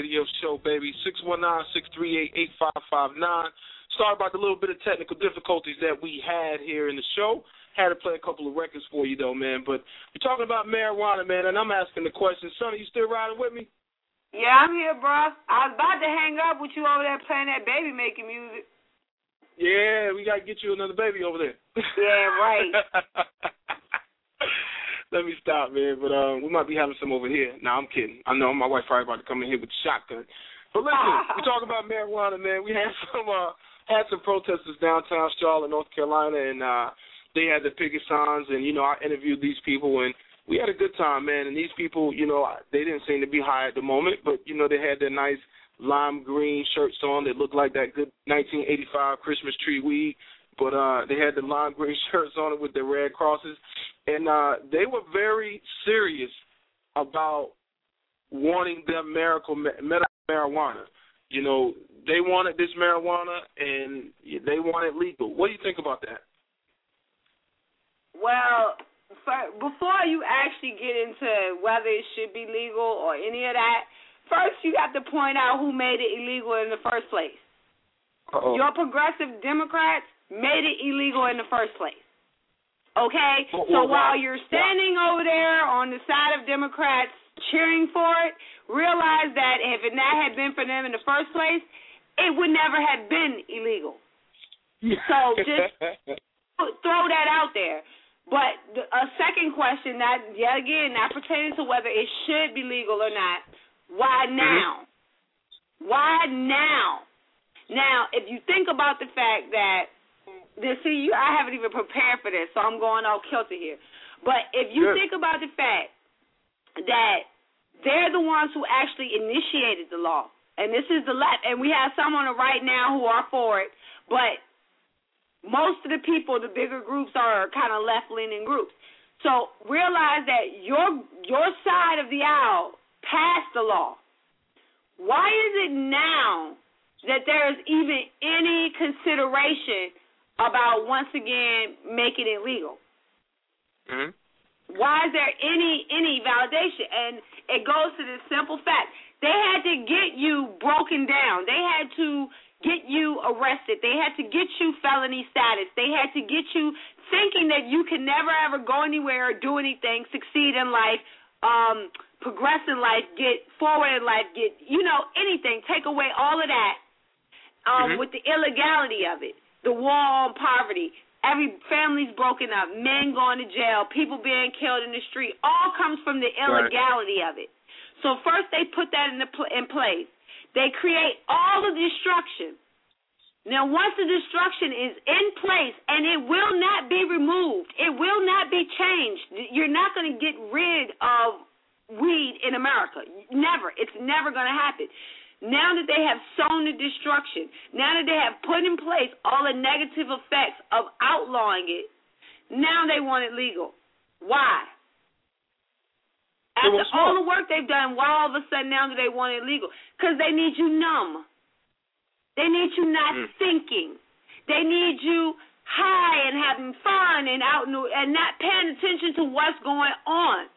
Radio show, baby. 619-638-8559. Sorry about the little bit of technical difficulties that we had here in the show. Had to play a couple of records for you, though, man. But we're talking about marijuana, man, and I'm asking the question. Sonnie, you still riding with me? Yeah, I'm here, bro. I was about to hang up with you over there playing that baby making music. Yeah, we got to get you another baby over there. Yeah, right. Let me stop, man. But uh, we might be having some over here. Nah, I'm kidding. I know my wife probably about to come in here with a shotgun. But listen, we talk about marijuana, man. We had some uh, had some protesters downtown Charlotte, North Carolina, and uh, they had the picket signs. And you know, I interviewed these people, and we had a good time, man. And these people, you know, they didn't seem to be high at the moment, but you know, they had their nice lime green shirts on that looked like that good 1985 Christmas tree weed. But uh, they had the lime green shirts on it with the red crosses, and uh, they were very serious about wanting their miracle medical marijuana. You know, they wanted this marijuana and they want it legal. What do you think about that? Well, for, before you actually get into whether it should be legal or any of that, first you have to point out who made it illegal in the first place. Uh-oh. Your progressive Democrats made it illegal in the first place. Okay? So while you're standing over there on the side of Democrats cheering for it, realize that if it not had been for them in the first place, it would never have been illegal. So just throw that out there. But a second question, that yet again, not pertaining to whether it should be legal or not. Why now? Why now? Now, if you think about the fact that, see, you, I haven't even prepared for this, so I'm going all kilter here. But if you Good. think about the fact that they're the ones who actually initiated the law, and this is the left, and we have some on the right now who are for it, but most of the people, the bigger groups are kind of left leaning groups. So realize that your your side of the aisle passed the law. Why is it now that there is even any consideration about once again making it legal? Mm-hmm. Why is there any any validation? And it goes to this simple fact: they had to get you broken down. They had to get you arrested. They had to get you felony status. They had to get you thinking that you can never ever go anywhere or do anything, succeed in life, um, progress in life, get forward in life, get you know anything. Take away all of that, um, Mhm. with the illegality of it, the war on poverty, every family's broken up, men going to jail, people being killed in the street, all comes from the illegality of it. So first they put that in the pl- in place. They create all the destruction. Now once the destruction is in place and it will not be removed, it will not be changed. You're not going to get rid of weed in America. Never. It's never going to happen. Now that they have sown the destruction, now that they have put in place all the negative effects of outlawing it, now they want it legal. Why? After all the work they've done, why all of a sudden now do they want it legal? Because they need you numb. They need you not Mm. thinking. They need you high and having fun and out and, and not paying attention to what's going on.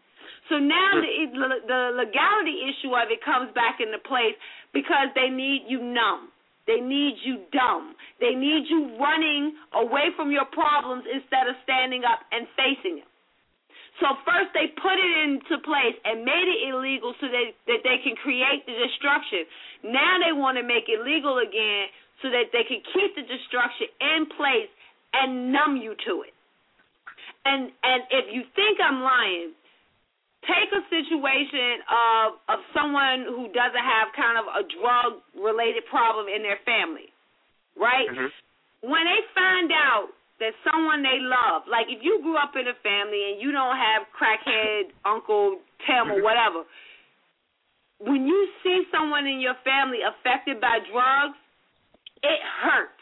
So now the, the legality issue of it comes back into place because they need you numb. They need you dumb. They need you running away from your problems instead of standing up and facing them. So first they put it into place and made it illegal so that, that they can create the destruction. Now they want to make it legal again so that they can keep the destruction in place and numb you to it. And and if you think I'm lying, take a situation of of someone who doesn't have kind of a drug related problem in their family, right? Mm-hmm. When they find out that someone they love, like if you grew up in a family and you don't have crackhead Uncle Tim or mm-hmm. whatever, when you see someone in your family affected by drugs, it hurts.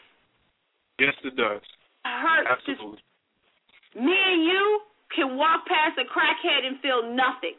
Yes, it does. It hurts. Absolutely. me and you can walk past a crackhead and feel nothing.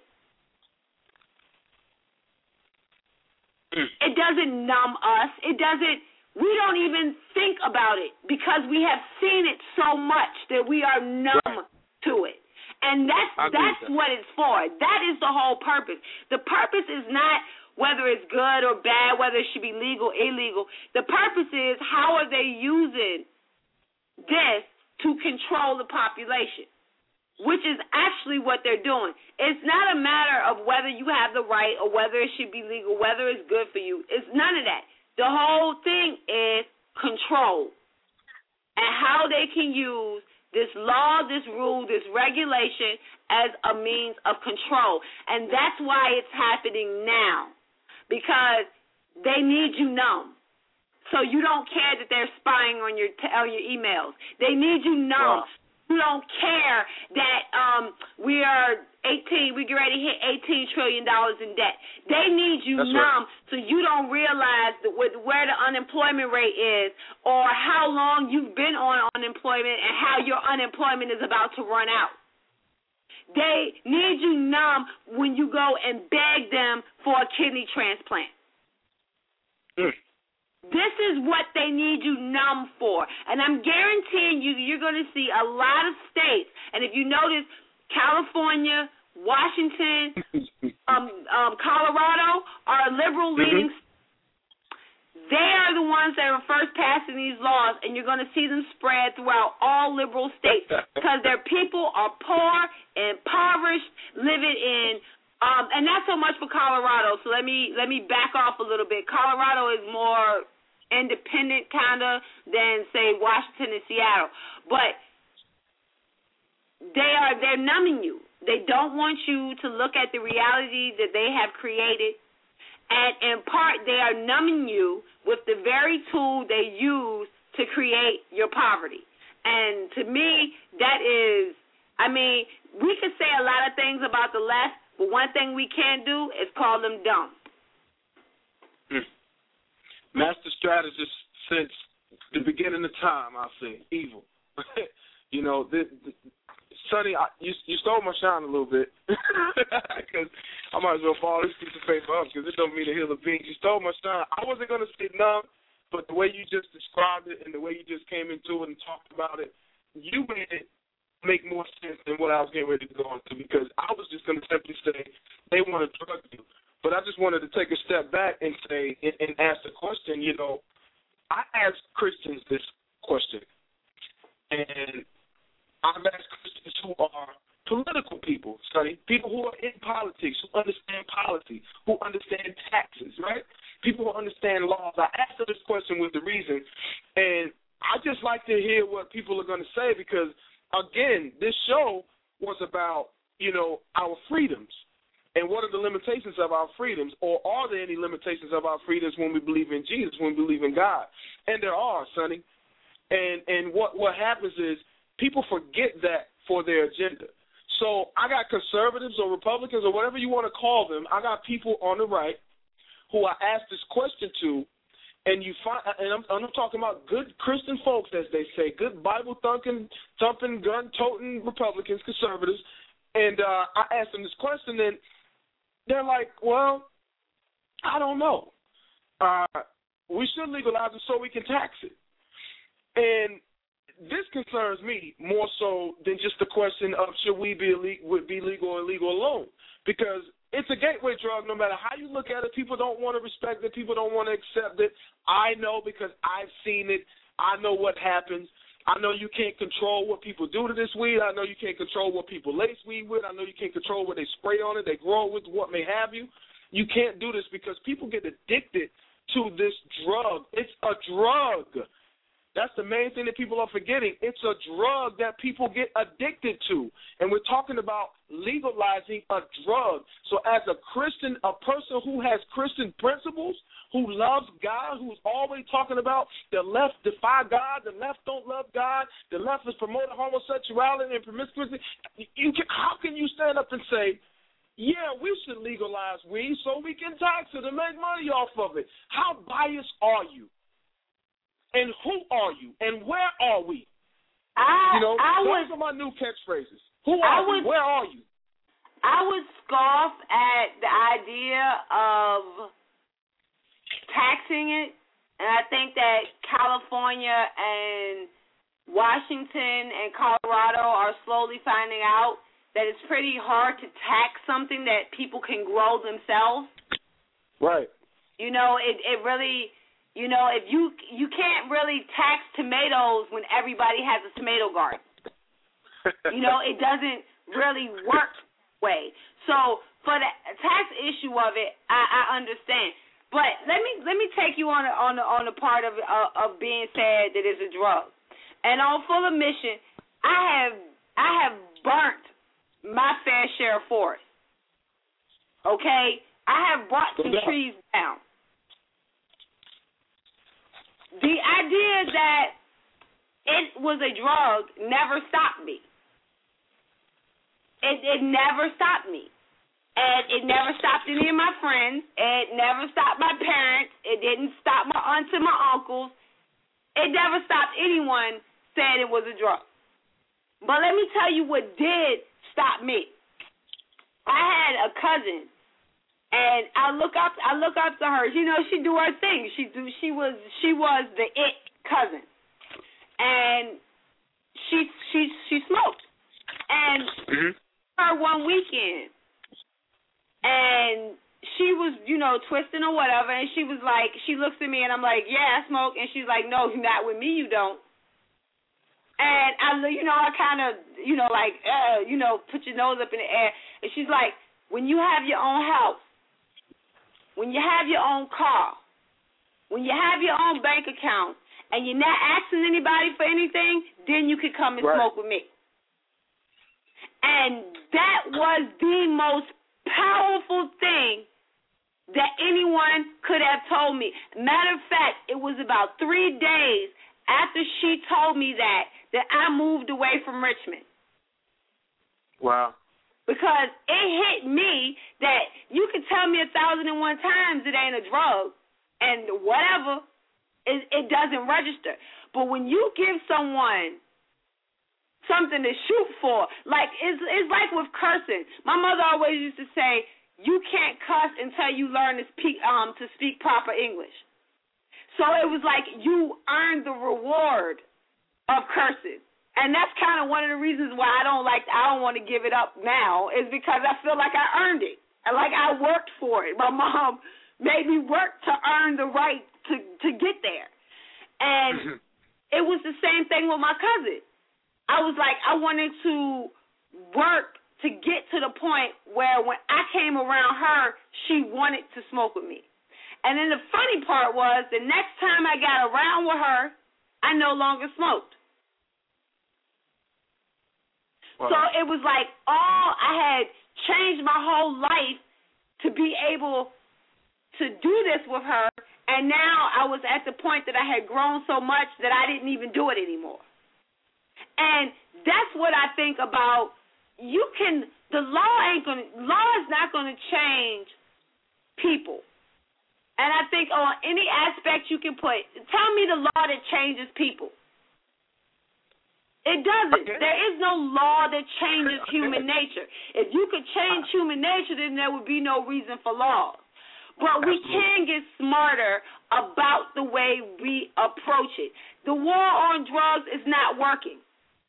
Hmm. It doesn't numb us. It doesn't. We don't even think about it because we have seen it so much that we are numb to it. And that's I that's that. what it's for. That is the whole purpose. The purpose is not whether it's good or bad, whether it should be legal, illegal. The purpose is how are they using this to control the population, which is actually what they're doing. It's not a matter of whether you have the right or whether it should be legal, whether it's good for you. It's none of that. The whole thing is control and how they can use this law, this rule, this regulation as a means of control. And that's why it's happening now because they need you numb. So you don't care that they're spying on your t- on your emails. They need you numb. You don't care that um we are 18. We get ready to hit 18 trillion dollars in debt. They need you That's right. numb so you don't realize that with where the unemployment rate is, or how long you've been on unemployment, and how your unemployment is about to run out. They need you numb when you go and beg them for a kidney transplant. This is what they need you numb for. And I'm guaranteeing you you're going to see a lot of states. And if you notice, California, Washington, um, um, Colorado are liberal leaning. They are the ones that are first passing these laws, and you're going to see them spread throughout all liberal states because their people are poor, impoverished, living in um, and not so much for Colorado. So let me let me back off a little bit. Colorado is more independent kind of than say Washington and Seattle, but they are they're numbing you. They don't want you to look at the reality that they have created, and in part they are numbing you with the very tool they use to create your poverty. And to me, that is, I mean, we could say a lot of things about the left, but one thing we can't do is call them dumb. Master strategist since the beginning of time, I'll say, evil. you know, the, the, Sonnie, I, you you stole my shine a little bit because I might as well follow this piece of paper up because it don't mean a hill of beans. You stole my shine. I wasn't gonna say numb, but the way you just described it and the way you just came into it and talked about it, you made it make more sense than what I was getting ready to go into because I was just gonna simply say they want to drug you. But I just wanted to take a step back and say and, and ask the question. You know, I ask Christians this question, and I've asked Christians who are political people, Sonnie, people who are in politics, who understand policy, who understand taxes, right? People who understand laws. I asked them this question with the reason And I just like to hear what people are going to say because, again, this show was about you know our freedoms and what are the limitations of our freedoms, or are there any limitations of our freedoms when we believe in Jesus, when we believe in God? And there are, Sonnie. And and what what happens is people forget that for their agenda. So I got conservatives or Republicans or whatever you want to call them. I got people on the right who I asked this question to, and you find, and I'm, I'm talking about good Christian folks, as they say, good Bible thumping, thumping, gun toting Republicans, conservatives, and uh, I asked them this question, and they're like, well, I don't know. Uh, we should legalize it so we can tax it. And this concerns me more so than just the question of should we be illegal, would be legal or illegal alone, because it's a gateway drug. No matter how you look at it, people don't want to respect it. People don't want to accept it. I know because I've seen it. I know what happens. I know you can't control what people do to this weed. I know you can't control what people lace weed with. I know you can't control what they spray on it, they grow it with, what may have you. You can't do this because people get addicted to this drug. It's a drug. That's the main thing that people are forgetting. It's a drug that people get addicted to. And we're talking about legalizing a drug. So, as a Christian, a person who has Christian principles, who loves God, who's always talking about the left defy God, the left don't love God, the left is promoting homosexuality and promiscuity, you can, how can you stand up and say, yeah, we should legalize weed so we can tax it and make money off of it? How biased are you? And who are you and where are we? I, you know, I those would, are my new catchphrases. Who are I would, you? Where are you? I would scoff at the idea of taxing it, and I think that California and Washington and Colorado are slowly finding out that it's pretty hard to tax something that people can grow themselves. Right. You know, it it really you know, if you you can't really tax tomatoes when everybody has a tomato garden. you know, it doesn't really work way. So for the tax issue of it, I, I understand. But let me let me take you on a, on a, on the part of uh, of being said that it's a drug. And on full admission, I have I have burnt my fair share of forest. Okay, I have brought some trees down the idea that it was a drug never stopped me. It it never stopped me. And it never stopped any of my friends. It never stopped my parents. It didn't stop my aunts and my uncles. It never stopped anyone saying it was a drug. But let me tell you what did stop me. I had a cousin and I look up I look up to her. You know, she do her thing. She do she was she was the it cousin. And she she she smoked. And mm-hmm. her one weekend and she was, you know, twisting or whatever and she was like she looks at me and I'm like, Yeah, I smoke and she's like, No, not with me you don't. And I you know, I kinda you know, like, uh, you know, put your nose up in the air and she's like, When you have your own house when you have your own car, when you have your own bank account, and you're not asking anybody for anything, then you could come and right. smoke with me. And that was the most powerful thing that anyone could have told me. Matter of fact, it was about three days after she told me that that I moved away from Richmond. Wow because it hit me that you can tell me a thousand and one times it ain't a drug and whatever it, it doesn't register. But when you give someone something to shoot for like it's it's like with cursing. My mother always used to say you can't cuss until you learn to speak um to speak proper english. So it was like you earned the reward of cursing and that's kind of one of the reasons why I don't like I don't want to give it up now is because I feel like I earned it. And like I worked for it. My mom made me work to earn the right to to get there. And mm-hmm. it was the same thing with my cousin. I was like I wanted to work to get to the point where when I came around her, she wanted to smoke with me. And then the funny part was the next time I got around with her, I no longer smoked. So it was like all I had changed my whole life to be able to do this with her, and now I was at the point that I had grown so much that I didn't even do it anymore. And that's what I think about. You can the law ain't gonna law is not gonna change people. And I think on any aspect you can put, tell me the law that changes people. It doesn't. There is no law that changes human nature. If you could change uh. human nature, then there would be no reason for laws. But we can get smarter about the way we approach it. The war on drugs is not working.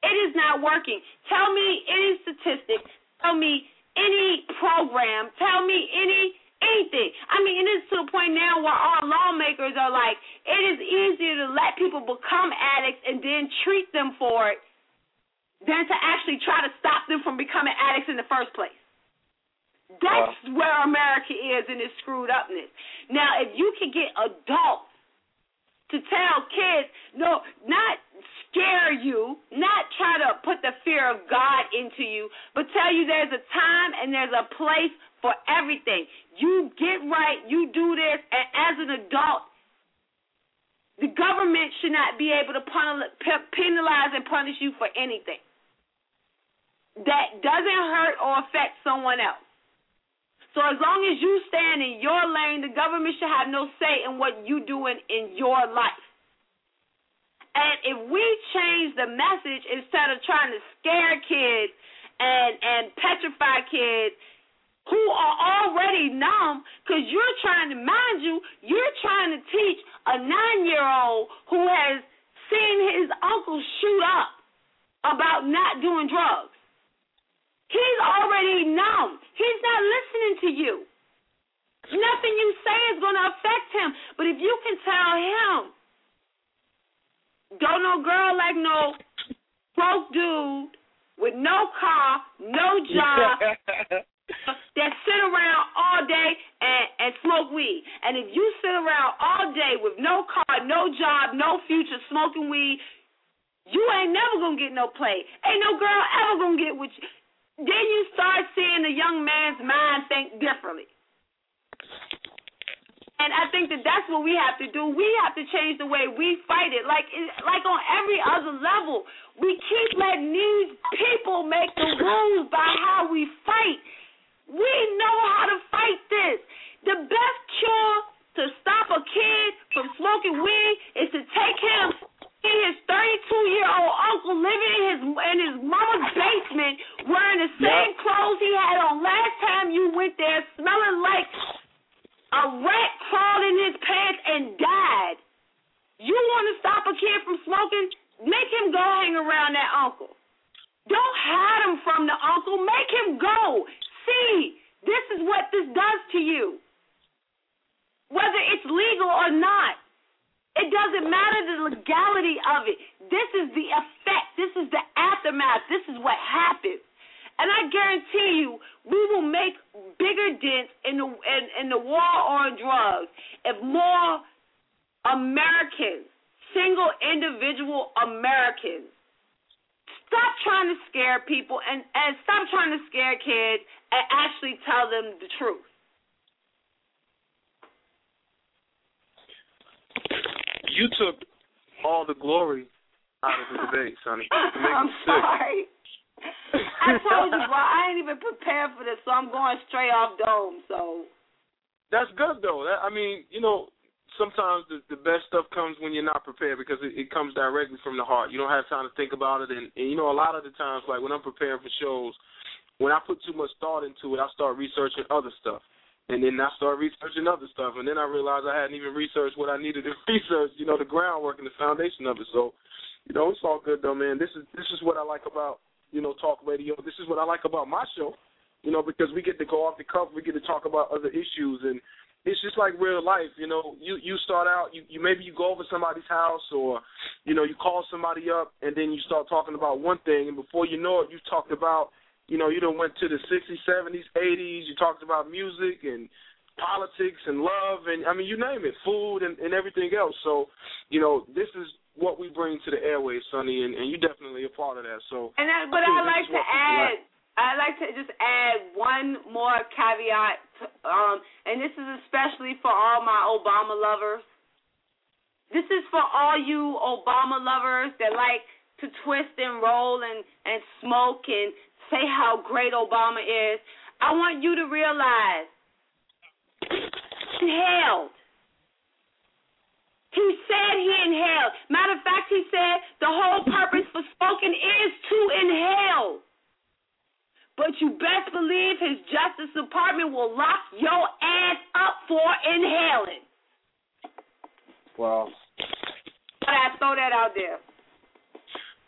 It is not working. Tell me any statistic. Tell me any program. Tell me any anything. I mean, it is to the point now where our lawmakers are like, it is easier to let people become addicts and then treat them for it than to actually try to stop them from becoming addicts in the first place. That's where America is in its screwed upness. Now, if you can get adults to tell kids, no, not scare you, not try to put the fear of God into you, but tell you there's a time and there's a place for everything. You get right, you do this, and as an adult, the government should not be able to penalize and punish you for anything that doesn't hurt or affect someone else. So as long as you stand in your lane, the government should have no say in what you're doing in your life. And if we change the message instead of trying to scare kids and and petrify kids who are already numb, because you're trying to, mind you, you're trying to teach a nine-year-old who has seen his uncle shoot up about not doing drugs. He's already numb. He's not listening to you. Nothing you say is going to affect him. But if you can tell him, don't no girl like no broke dude with no car, no job, that sit around all day and, and smoke weed. And if you sit around all day with no car, no job, no future, smoking weed, you ain't never gonna get no play. Ain't no girl ever gonna get with you then you start seeing the young man's mind think differently. And I think that that's what we have to do. We have to change the way we fight it. Like like on every other level, we keep letting these people make the rules by how we fight. We know how to fight this. The best cure to stop a kid from smoking weed is to take him his 32 year old uncle living in his in his mama's basement wearing the same Yep. clothes he had on last time you went there, smelling like a rat crawled in his pants and died. You want to stop a kid from smoking? Make him go hang around that uncle. Don't hide him from the uncle. Make him go. See, this is what this does to you. Whether it's legal or not. It doesn't matter the legality of it. This is the effect. This is the aftermath. This is what happens. And I guarantee you, we will make bigger dents in the in, in the war on drugs if more Americans, single individual Americans, stop trying to scare people and, and stop trying to scare kids and actually tell them the truth. You took all the glory out of the debate, Sonnie. I'm me sick. I told you, bro, I ain't even prepared for this, so I'm going straight off dome. So That's good though. That, I mean, you know, sometimes the the best stuff comes when you're not prepared because it, it comes directly from the heart. You don't have time to think about it, and, and you know, a lot of the times, like when I'm preparing for shows, when I put too much thought into it, I start researching other stuff. And then I start researching other stuff, and then I realized I hadn't even researched what I needed to research. You know, the groundwork and the foundation of it. So, you know, it's all good though, man. This is this is what I like about you know talk radio. This is what I like about my show. You know, because we get to go off the cuff, we get to talk about other issues, and it's just like real life. You know, you you start out, you, you maybe you go over somebody's house, or you know, you call somebody up, and then you start talking about one thing, and before you know it, you've talked about you know, you done went to the 60s, 70s, 80s. You talked about music and politics and love and I mean, you name it, food and, and everything else. So, you know, this is what we bring to the airways, Sonnie, and, and you definitely a part of that. So, And but I I'd like to add. I'd like to just add one more caveat, um, and this is especially for all my Obama lovers. This is for all you Obama lovers that like to twist and roll and, and smoke and say how great Obama is. I want you to realize he inhaled. He said he inhaled. Matter of fact, he said the whole purpose for smoking is to inhale. But you best believe his Justice Department will lock your ass up for inhaling. Wow. But I throw that out there.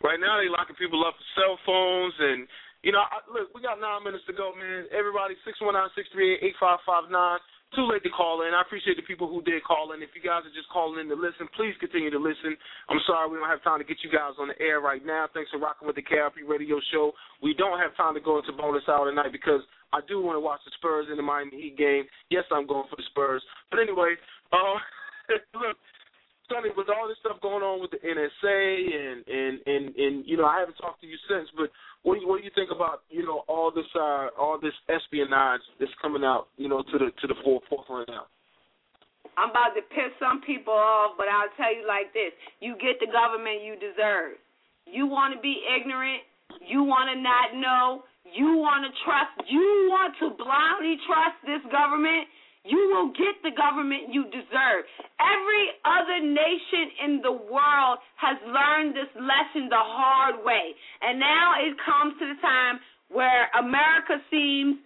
Right now, they locking people up for cell phones, and you know, I, look, we got nine minutes to go, man. Everybody, six one nine six three eight eight five five nine. Too late to call in. I appreciate the people who did call in. If you guys are just calling in to listen, please continue to listen. I'm sorry we don't have time to get you guys on the air right now. Thanks for rocking with the KRP Radio Show. We don't have time to go into bonus hour tonight because I do want to watch the Spurs in the Miami Heat game. Yes, I'm going for the Spurs. But anyway, uh, look, Sonnie, with all this stuff going on with the NSA and and and and you know, I haven't talked to you since, but what do you what do you think about you know all this uh all this espionage that's coming out you know to the to the forefront now? I'm about to piss some people off, but I'll tell you like this: you get the government you deserve. You want to be ignorant. You want to not know. You want to trust. You want to blindly trust this government. You will get the government you deserve. Every other nation in the world has learned this lesson the hard way. And now it comes to the time where America seems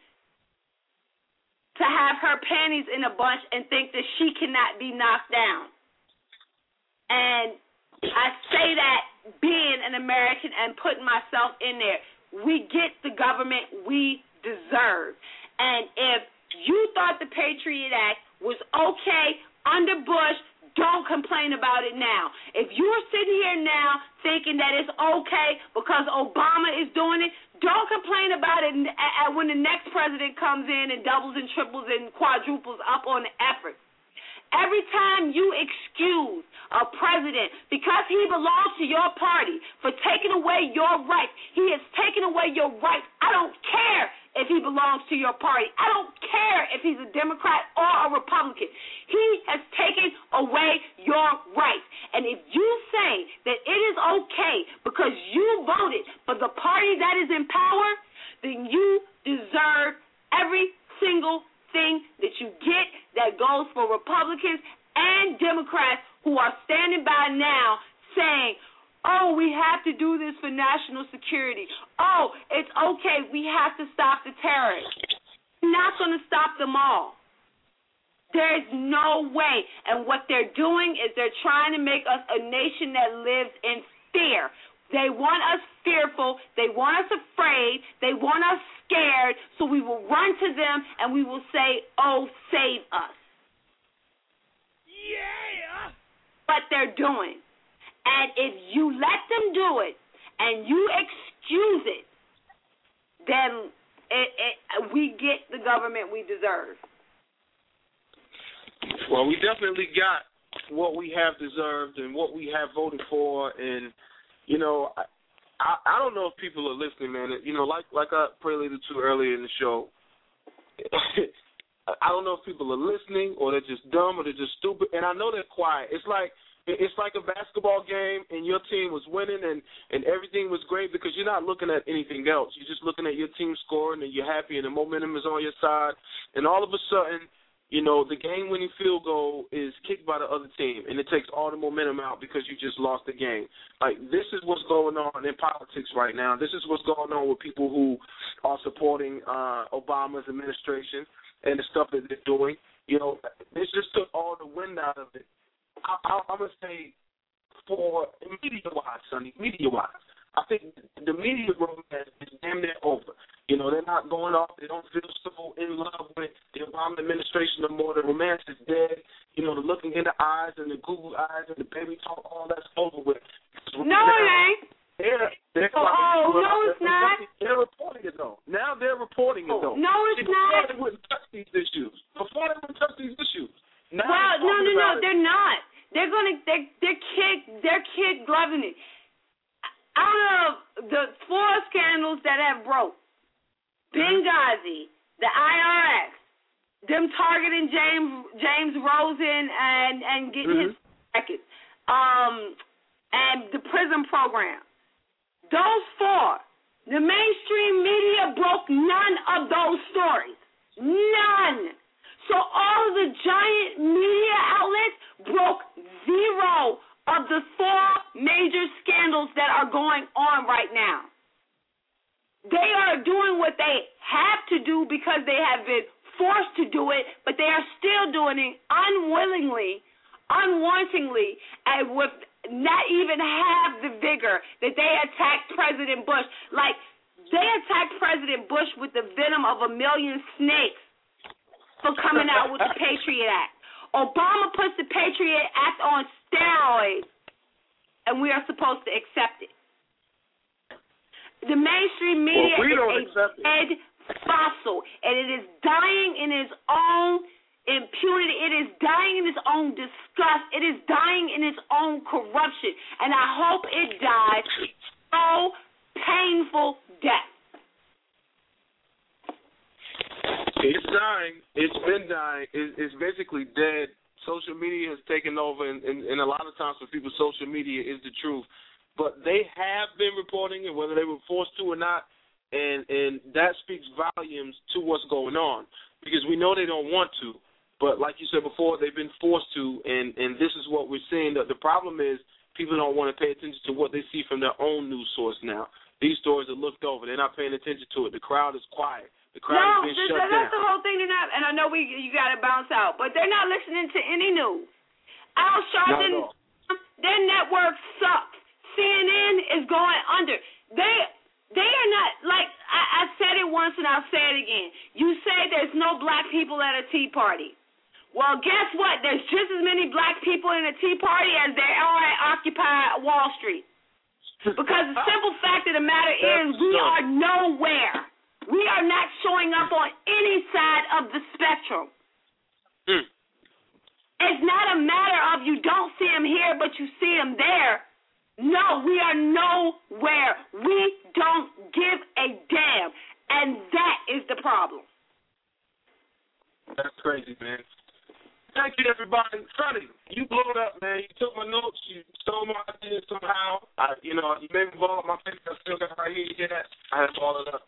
to have her panties in a bunch and think that she cannot be knocked down. And I say that being an American and putting myself in there. We get the government we deserve. And if you thought the Patriot Act was okay under Bush, don't complain about it now. If you're sitting here now thinking that it's okay because Obama is doing it, don't complain about it when the next president comes in and doubles and triples and quadruples up on the effort. Every time you excuse a president because he belongs to your party for taking away your rights, he has taken away your rights. I don't care if he belongs to your party. I don't care if he's a Democrat or a Republican. He has taken away your rights. And if you say that it is okay because you voted for the party that is in power, then you deserve every single thing that you get that goes for Republicans and Democrats who are standing by now saying, Oh, we have to do this for national security. Oh, it's okay. We have to stop the terrorists. We're not going to stop them all. There's no way. And what they're doing is they're trying to make us a nation that lives in fear. They want us fearful. They want us afraid. They want us scared. So we will run to them and we will say, Oh, save us. Yeah. What they're doing. And if you let them do it and you excuse it, then it, it, we get the government we deserve. Well, we definitely got what we have deserved and what we have voted for, and you know, I I, don't know if people are listening, man. You know, like like I preluded to earlier in the show. I don't know if people are listening or they're just dumb or they're just stupid, and I know they're quiet. It's like it's like a basketball game and your team was winning and and everything was great because you're not looking at anything else. You're just looking at your team scoring and you're happy and the momentum is on your side. And all of a sudden, you know, the game-winning field goal is kicked by the other team and it takes all the momentum out because you just lost the game. Like this is what's going on in politics right now. This is what's going on with people who are supporting uh Obama's administration and the stuff that they're doing. You know, this just took all the wind out of it I, I, I'm gonna say for media wise, Sonnie, media wise, I think the media romance is damn near over. You know, they're not going off. They don't feel so in love with the Obama administration no more. The romance is dead. You know, the looking in the eyes and the Google eyes and the baby talk, all that's over with. No, it ain't. They're, they're oh, oh no, it's not. They're reporting it though. Now they're reporting it oh, though. No, it's See, not. Before they wouldn't touch these issues. Before they wouldn't touch these issues. Now well, no, no, no, it. they're not. They're gonna, they're, they're kid, they're kid, out of the four scandals that have broke, Benghazi, the IRS, them targeting James James Rosen and and getting his records, um, and the PRISM program. Those four, the mainstream media broke none of those stories. None. So all of the giant media outlets broke zero of the four major scandals that are going on right now. They are doing what they have to do because they have been forced to do it, but they are still doing it unwillingly, unwantingly, and with not even half the vigor that they attacked President Bush. Like they attacked President Bush with the venom of a million snakes for coming out with the Patriot Act. Obama puts the Patriot Act on steroids, and we are supposed to accept it. The mainstream media Well, we is a dead fossil, and it is dying in its own impunity. It is dying in its own disgust. It is dying in its own corruption, and I hope it dies so painful death. It's dying. It's been dying. It, it's basically dead. Social media has taken over, and, and, and a lot of times for people, social media is the truth. But they have been reporting it, whether they were forced to or not, and and that speaks volumes to what's going on because we know they don't want to, but like you said before, they've been forced to, and and this is what we're seeing. The, the problem is people don't want to pay attention to what they see from their own news source now. These stories are looked over; they're not paying attention to it. The crowd is quiet. The crowd no, has been shut that's down. the whole thing. They're not, and I know we you got to bounce out, but they're not listening to any news. Al Sharpton, Not at all. their network sucks. CNN is going under. They they are not like I, I said it once and I'll say it again. You say there's no black people at a tea party. Well, guess what? There's just as many black people in a tea party as there are at Occupy Wall Street. Because the simple fact of the matter is, we are nowhere. We are not showing up on any side of the spectrum. Mm. It's not a matter of you don't see him here, but you see him there. No, we are nowhere. We don't give a damn. And that is the problem. That's crazy, man. Thank you, everybody. Sonnie, you blew it up, man. You took my notes. You stole my ideas somehow. I, you know, you made me blow up my face. I still got right here. You hear that? I had to ball it up.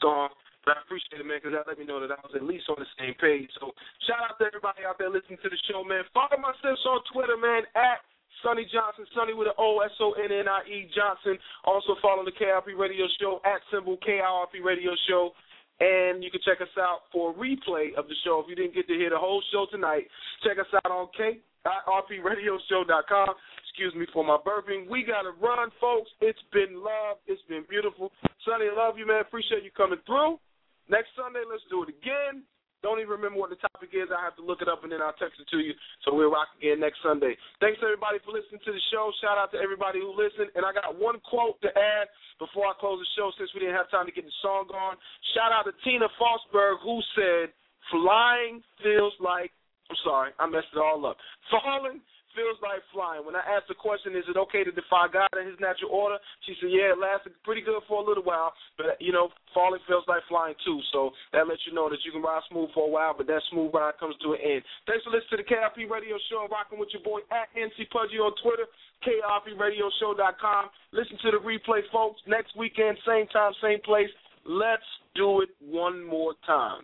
But I appreciate it, man, because that let me know that I was at least on the same page. So shout out to everybody out there listening to the show, man. Follow my sis on Twitter, man, at Sonnie Johnson, Sonnie with an O S O N N I E Johnson. Also follow the KRP Radio Show at symbol KRP Radio Show. And you can check us out for a replay of the show. If you didn't get to hear the whole show tonight, check us out on krpradioshow.com. Excuse me for my burping. We got to run, folks. It's been love. It's been beautiful. Sonnie, I love you, man. Appreciate you coming through. Next Sunday, let's do it again. Don't even remember what the topic is. I have to look it up and then I'll text it to you. So we'll rock again next Sunday. Thanks everybody for listening to the show. Shout out to everybody who listened. And I got one quote to add before I close the show since we didn't have time to get the song on. Shout out to Tina Fosberg who said, "Flying feels like." I'm sorry, I messed it all up. Falling feels like flying. When I asked the question, is it okay to defy God and His natural order? She said, yeah, it lasted pretty good for a little while, but you know, falling feels like flying too. So that lets you know that you can ride smooth for a while, but that smooth ride comes to an end. Thanks for listening to the KRP Radio Show. I'm rocking with your boy at NC Pudgy on Twitter, KRPRadioshow.com. Listen to the replay, folks. Next weekend, same time, same place. Let's do it one more time.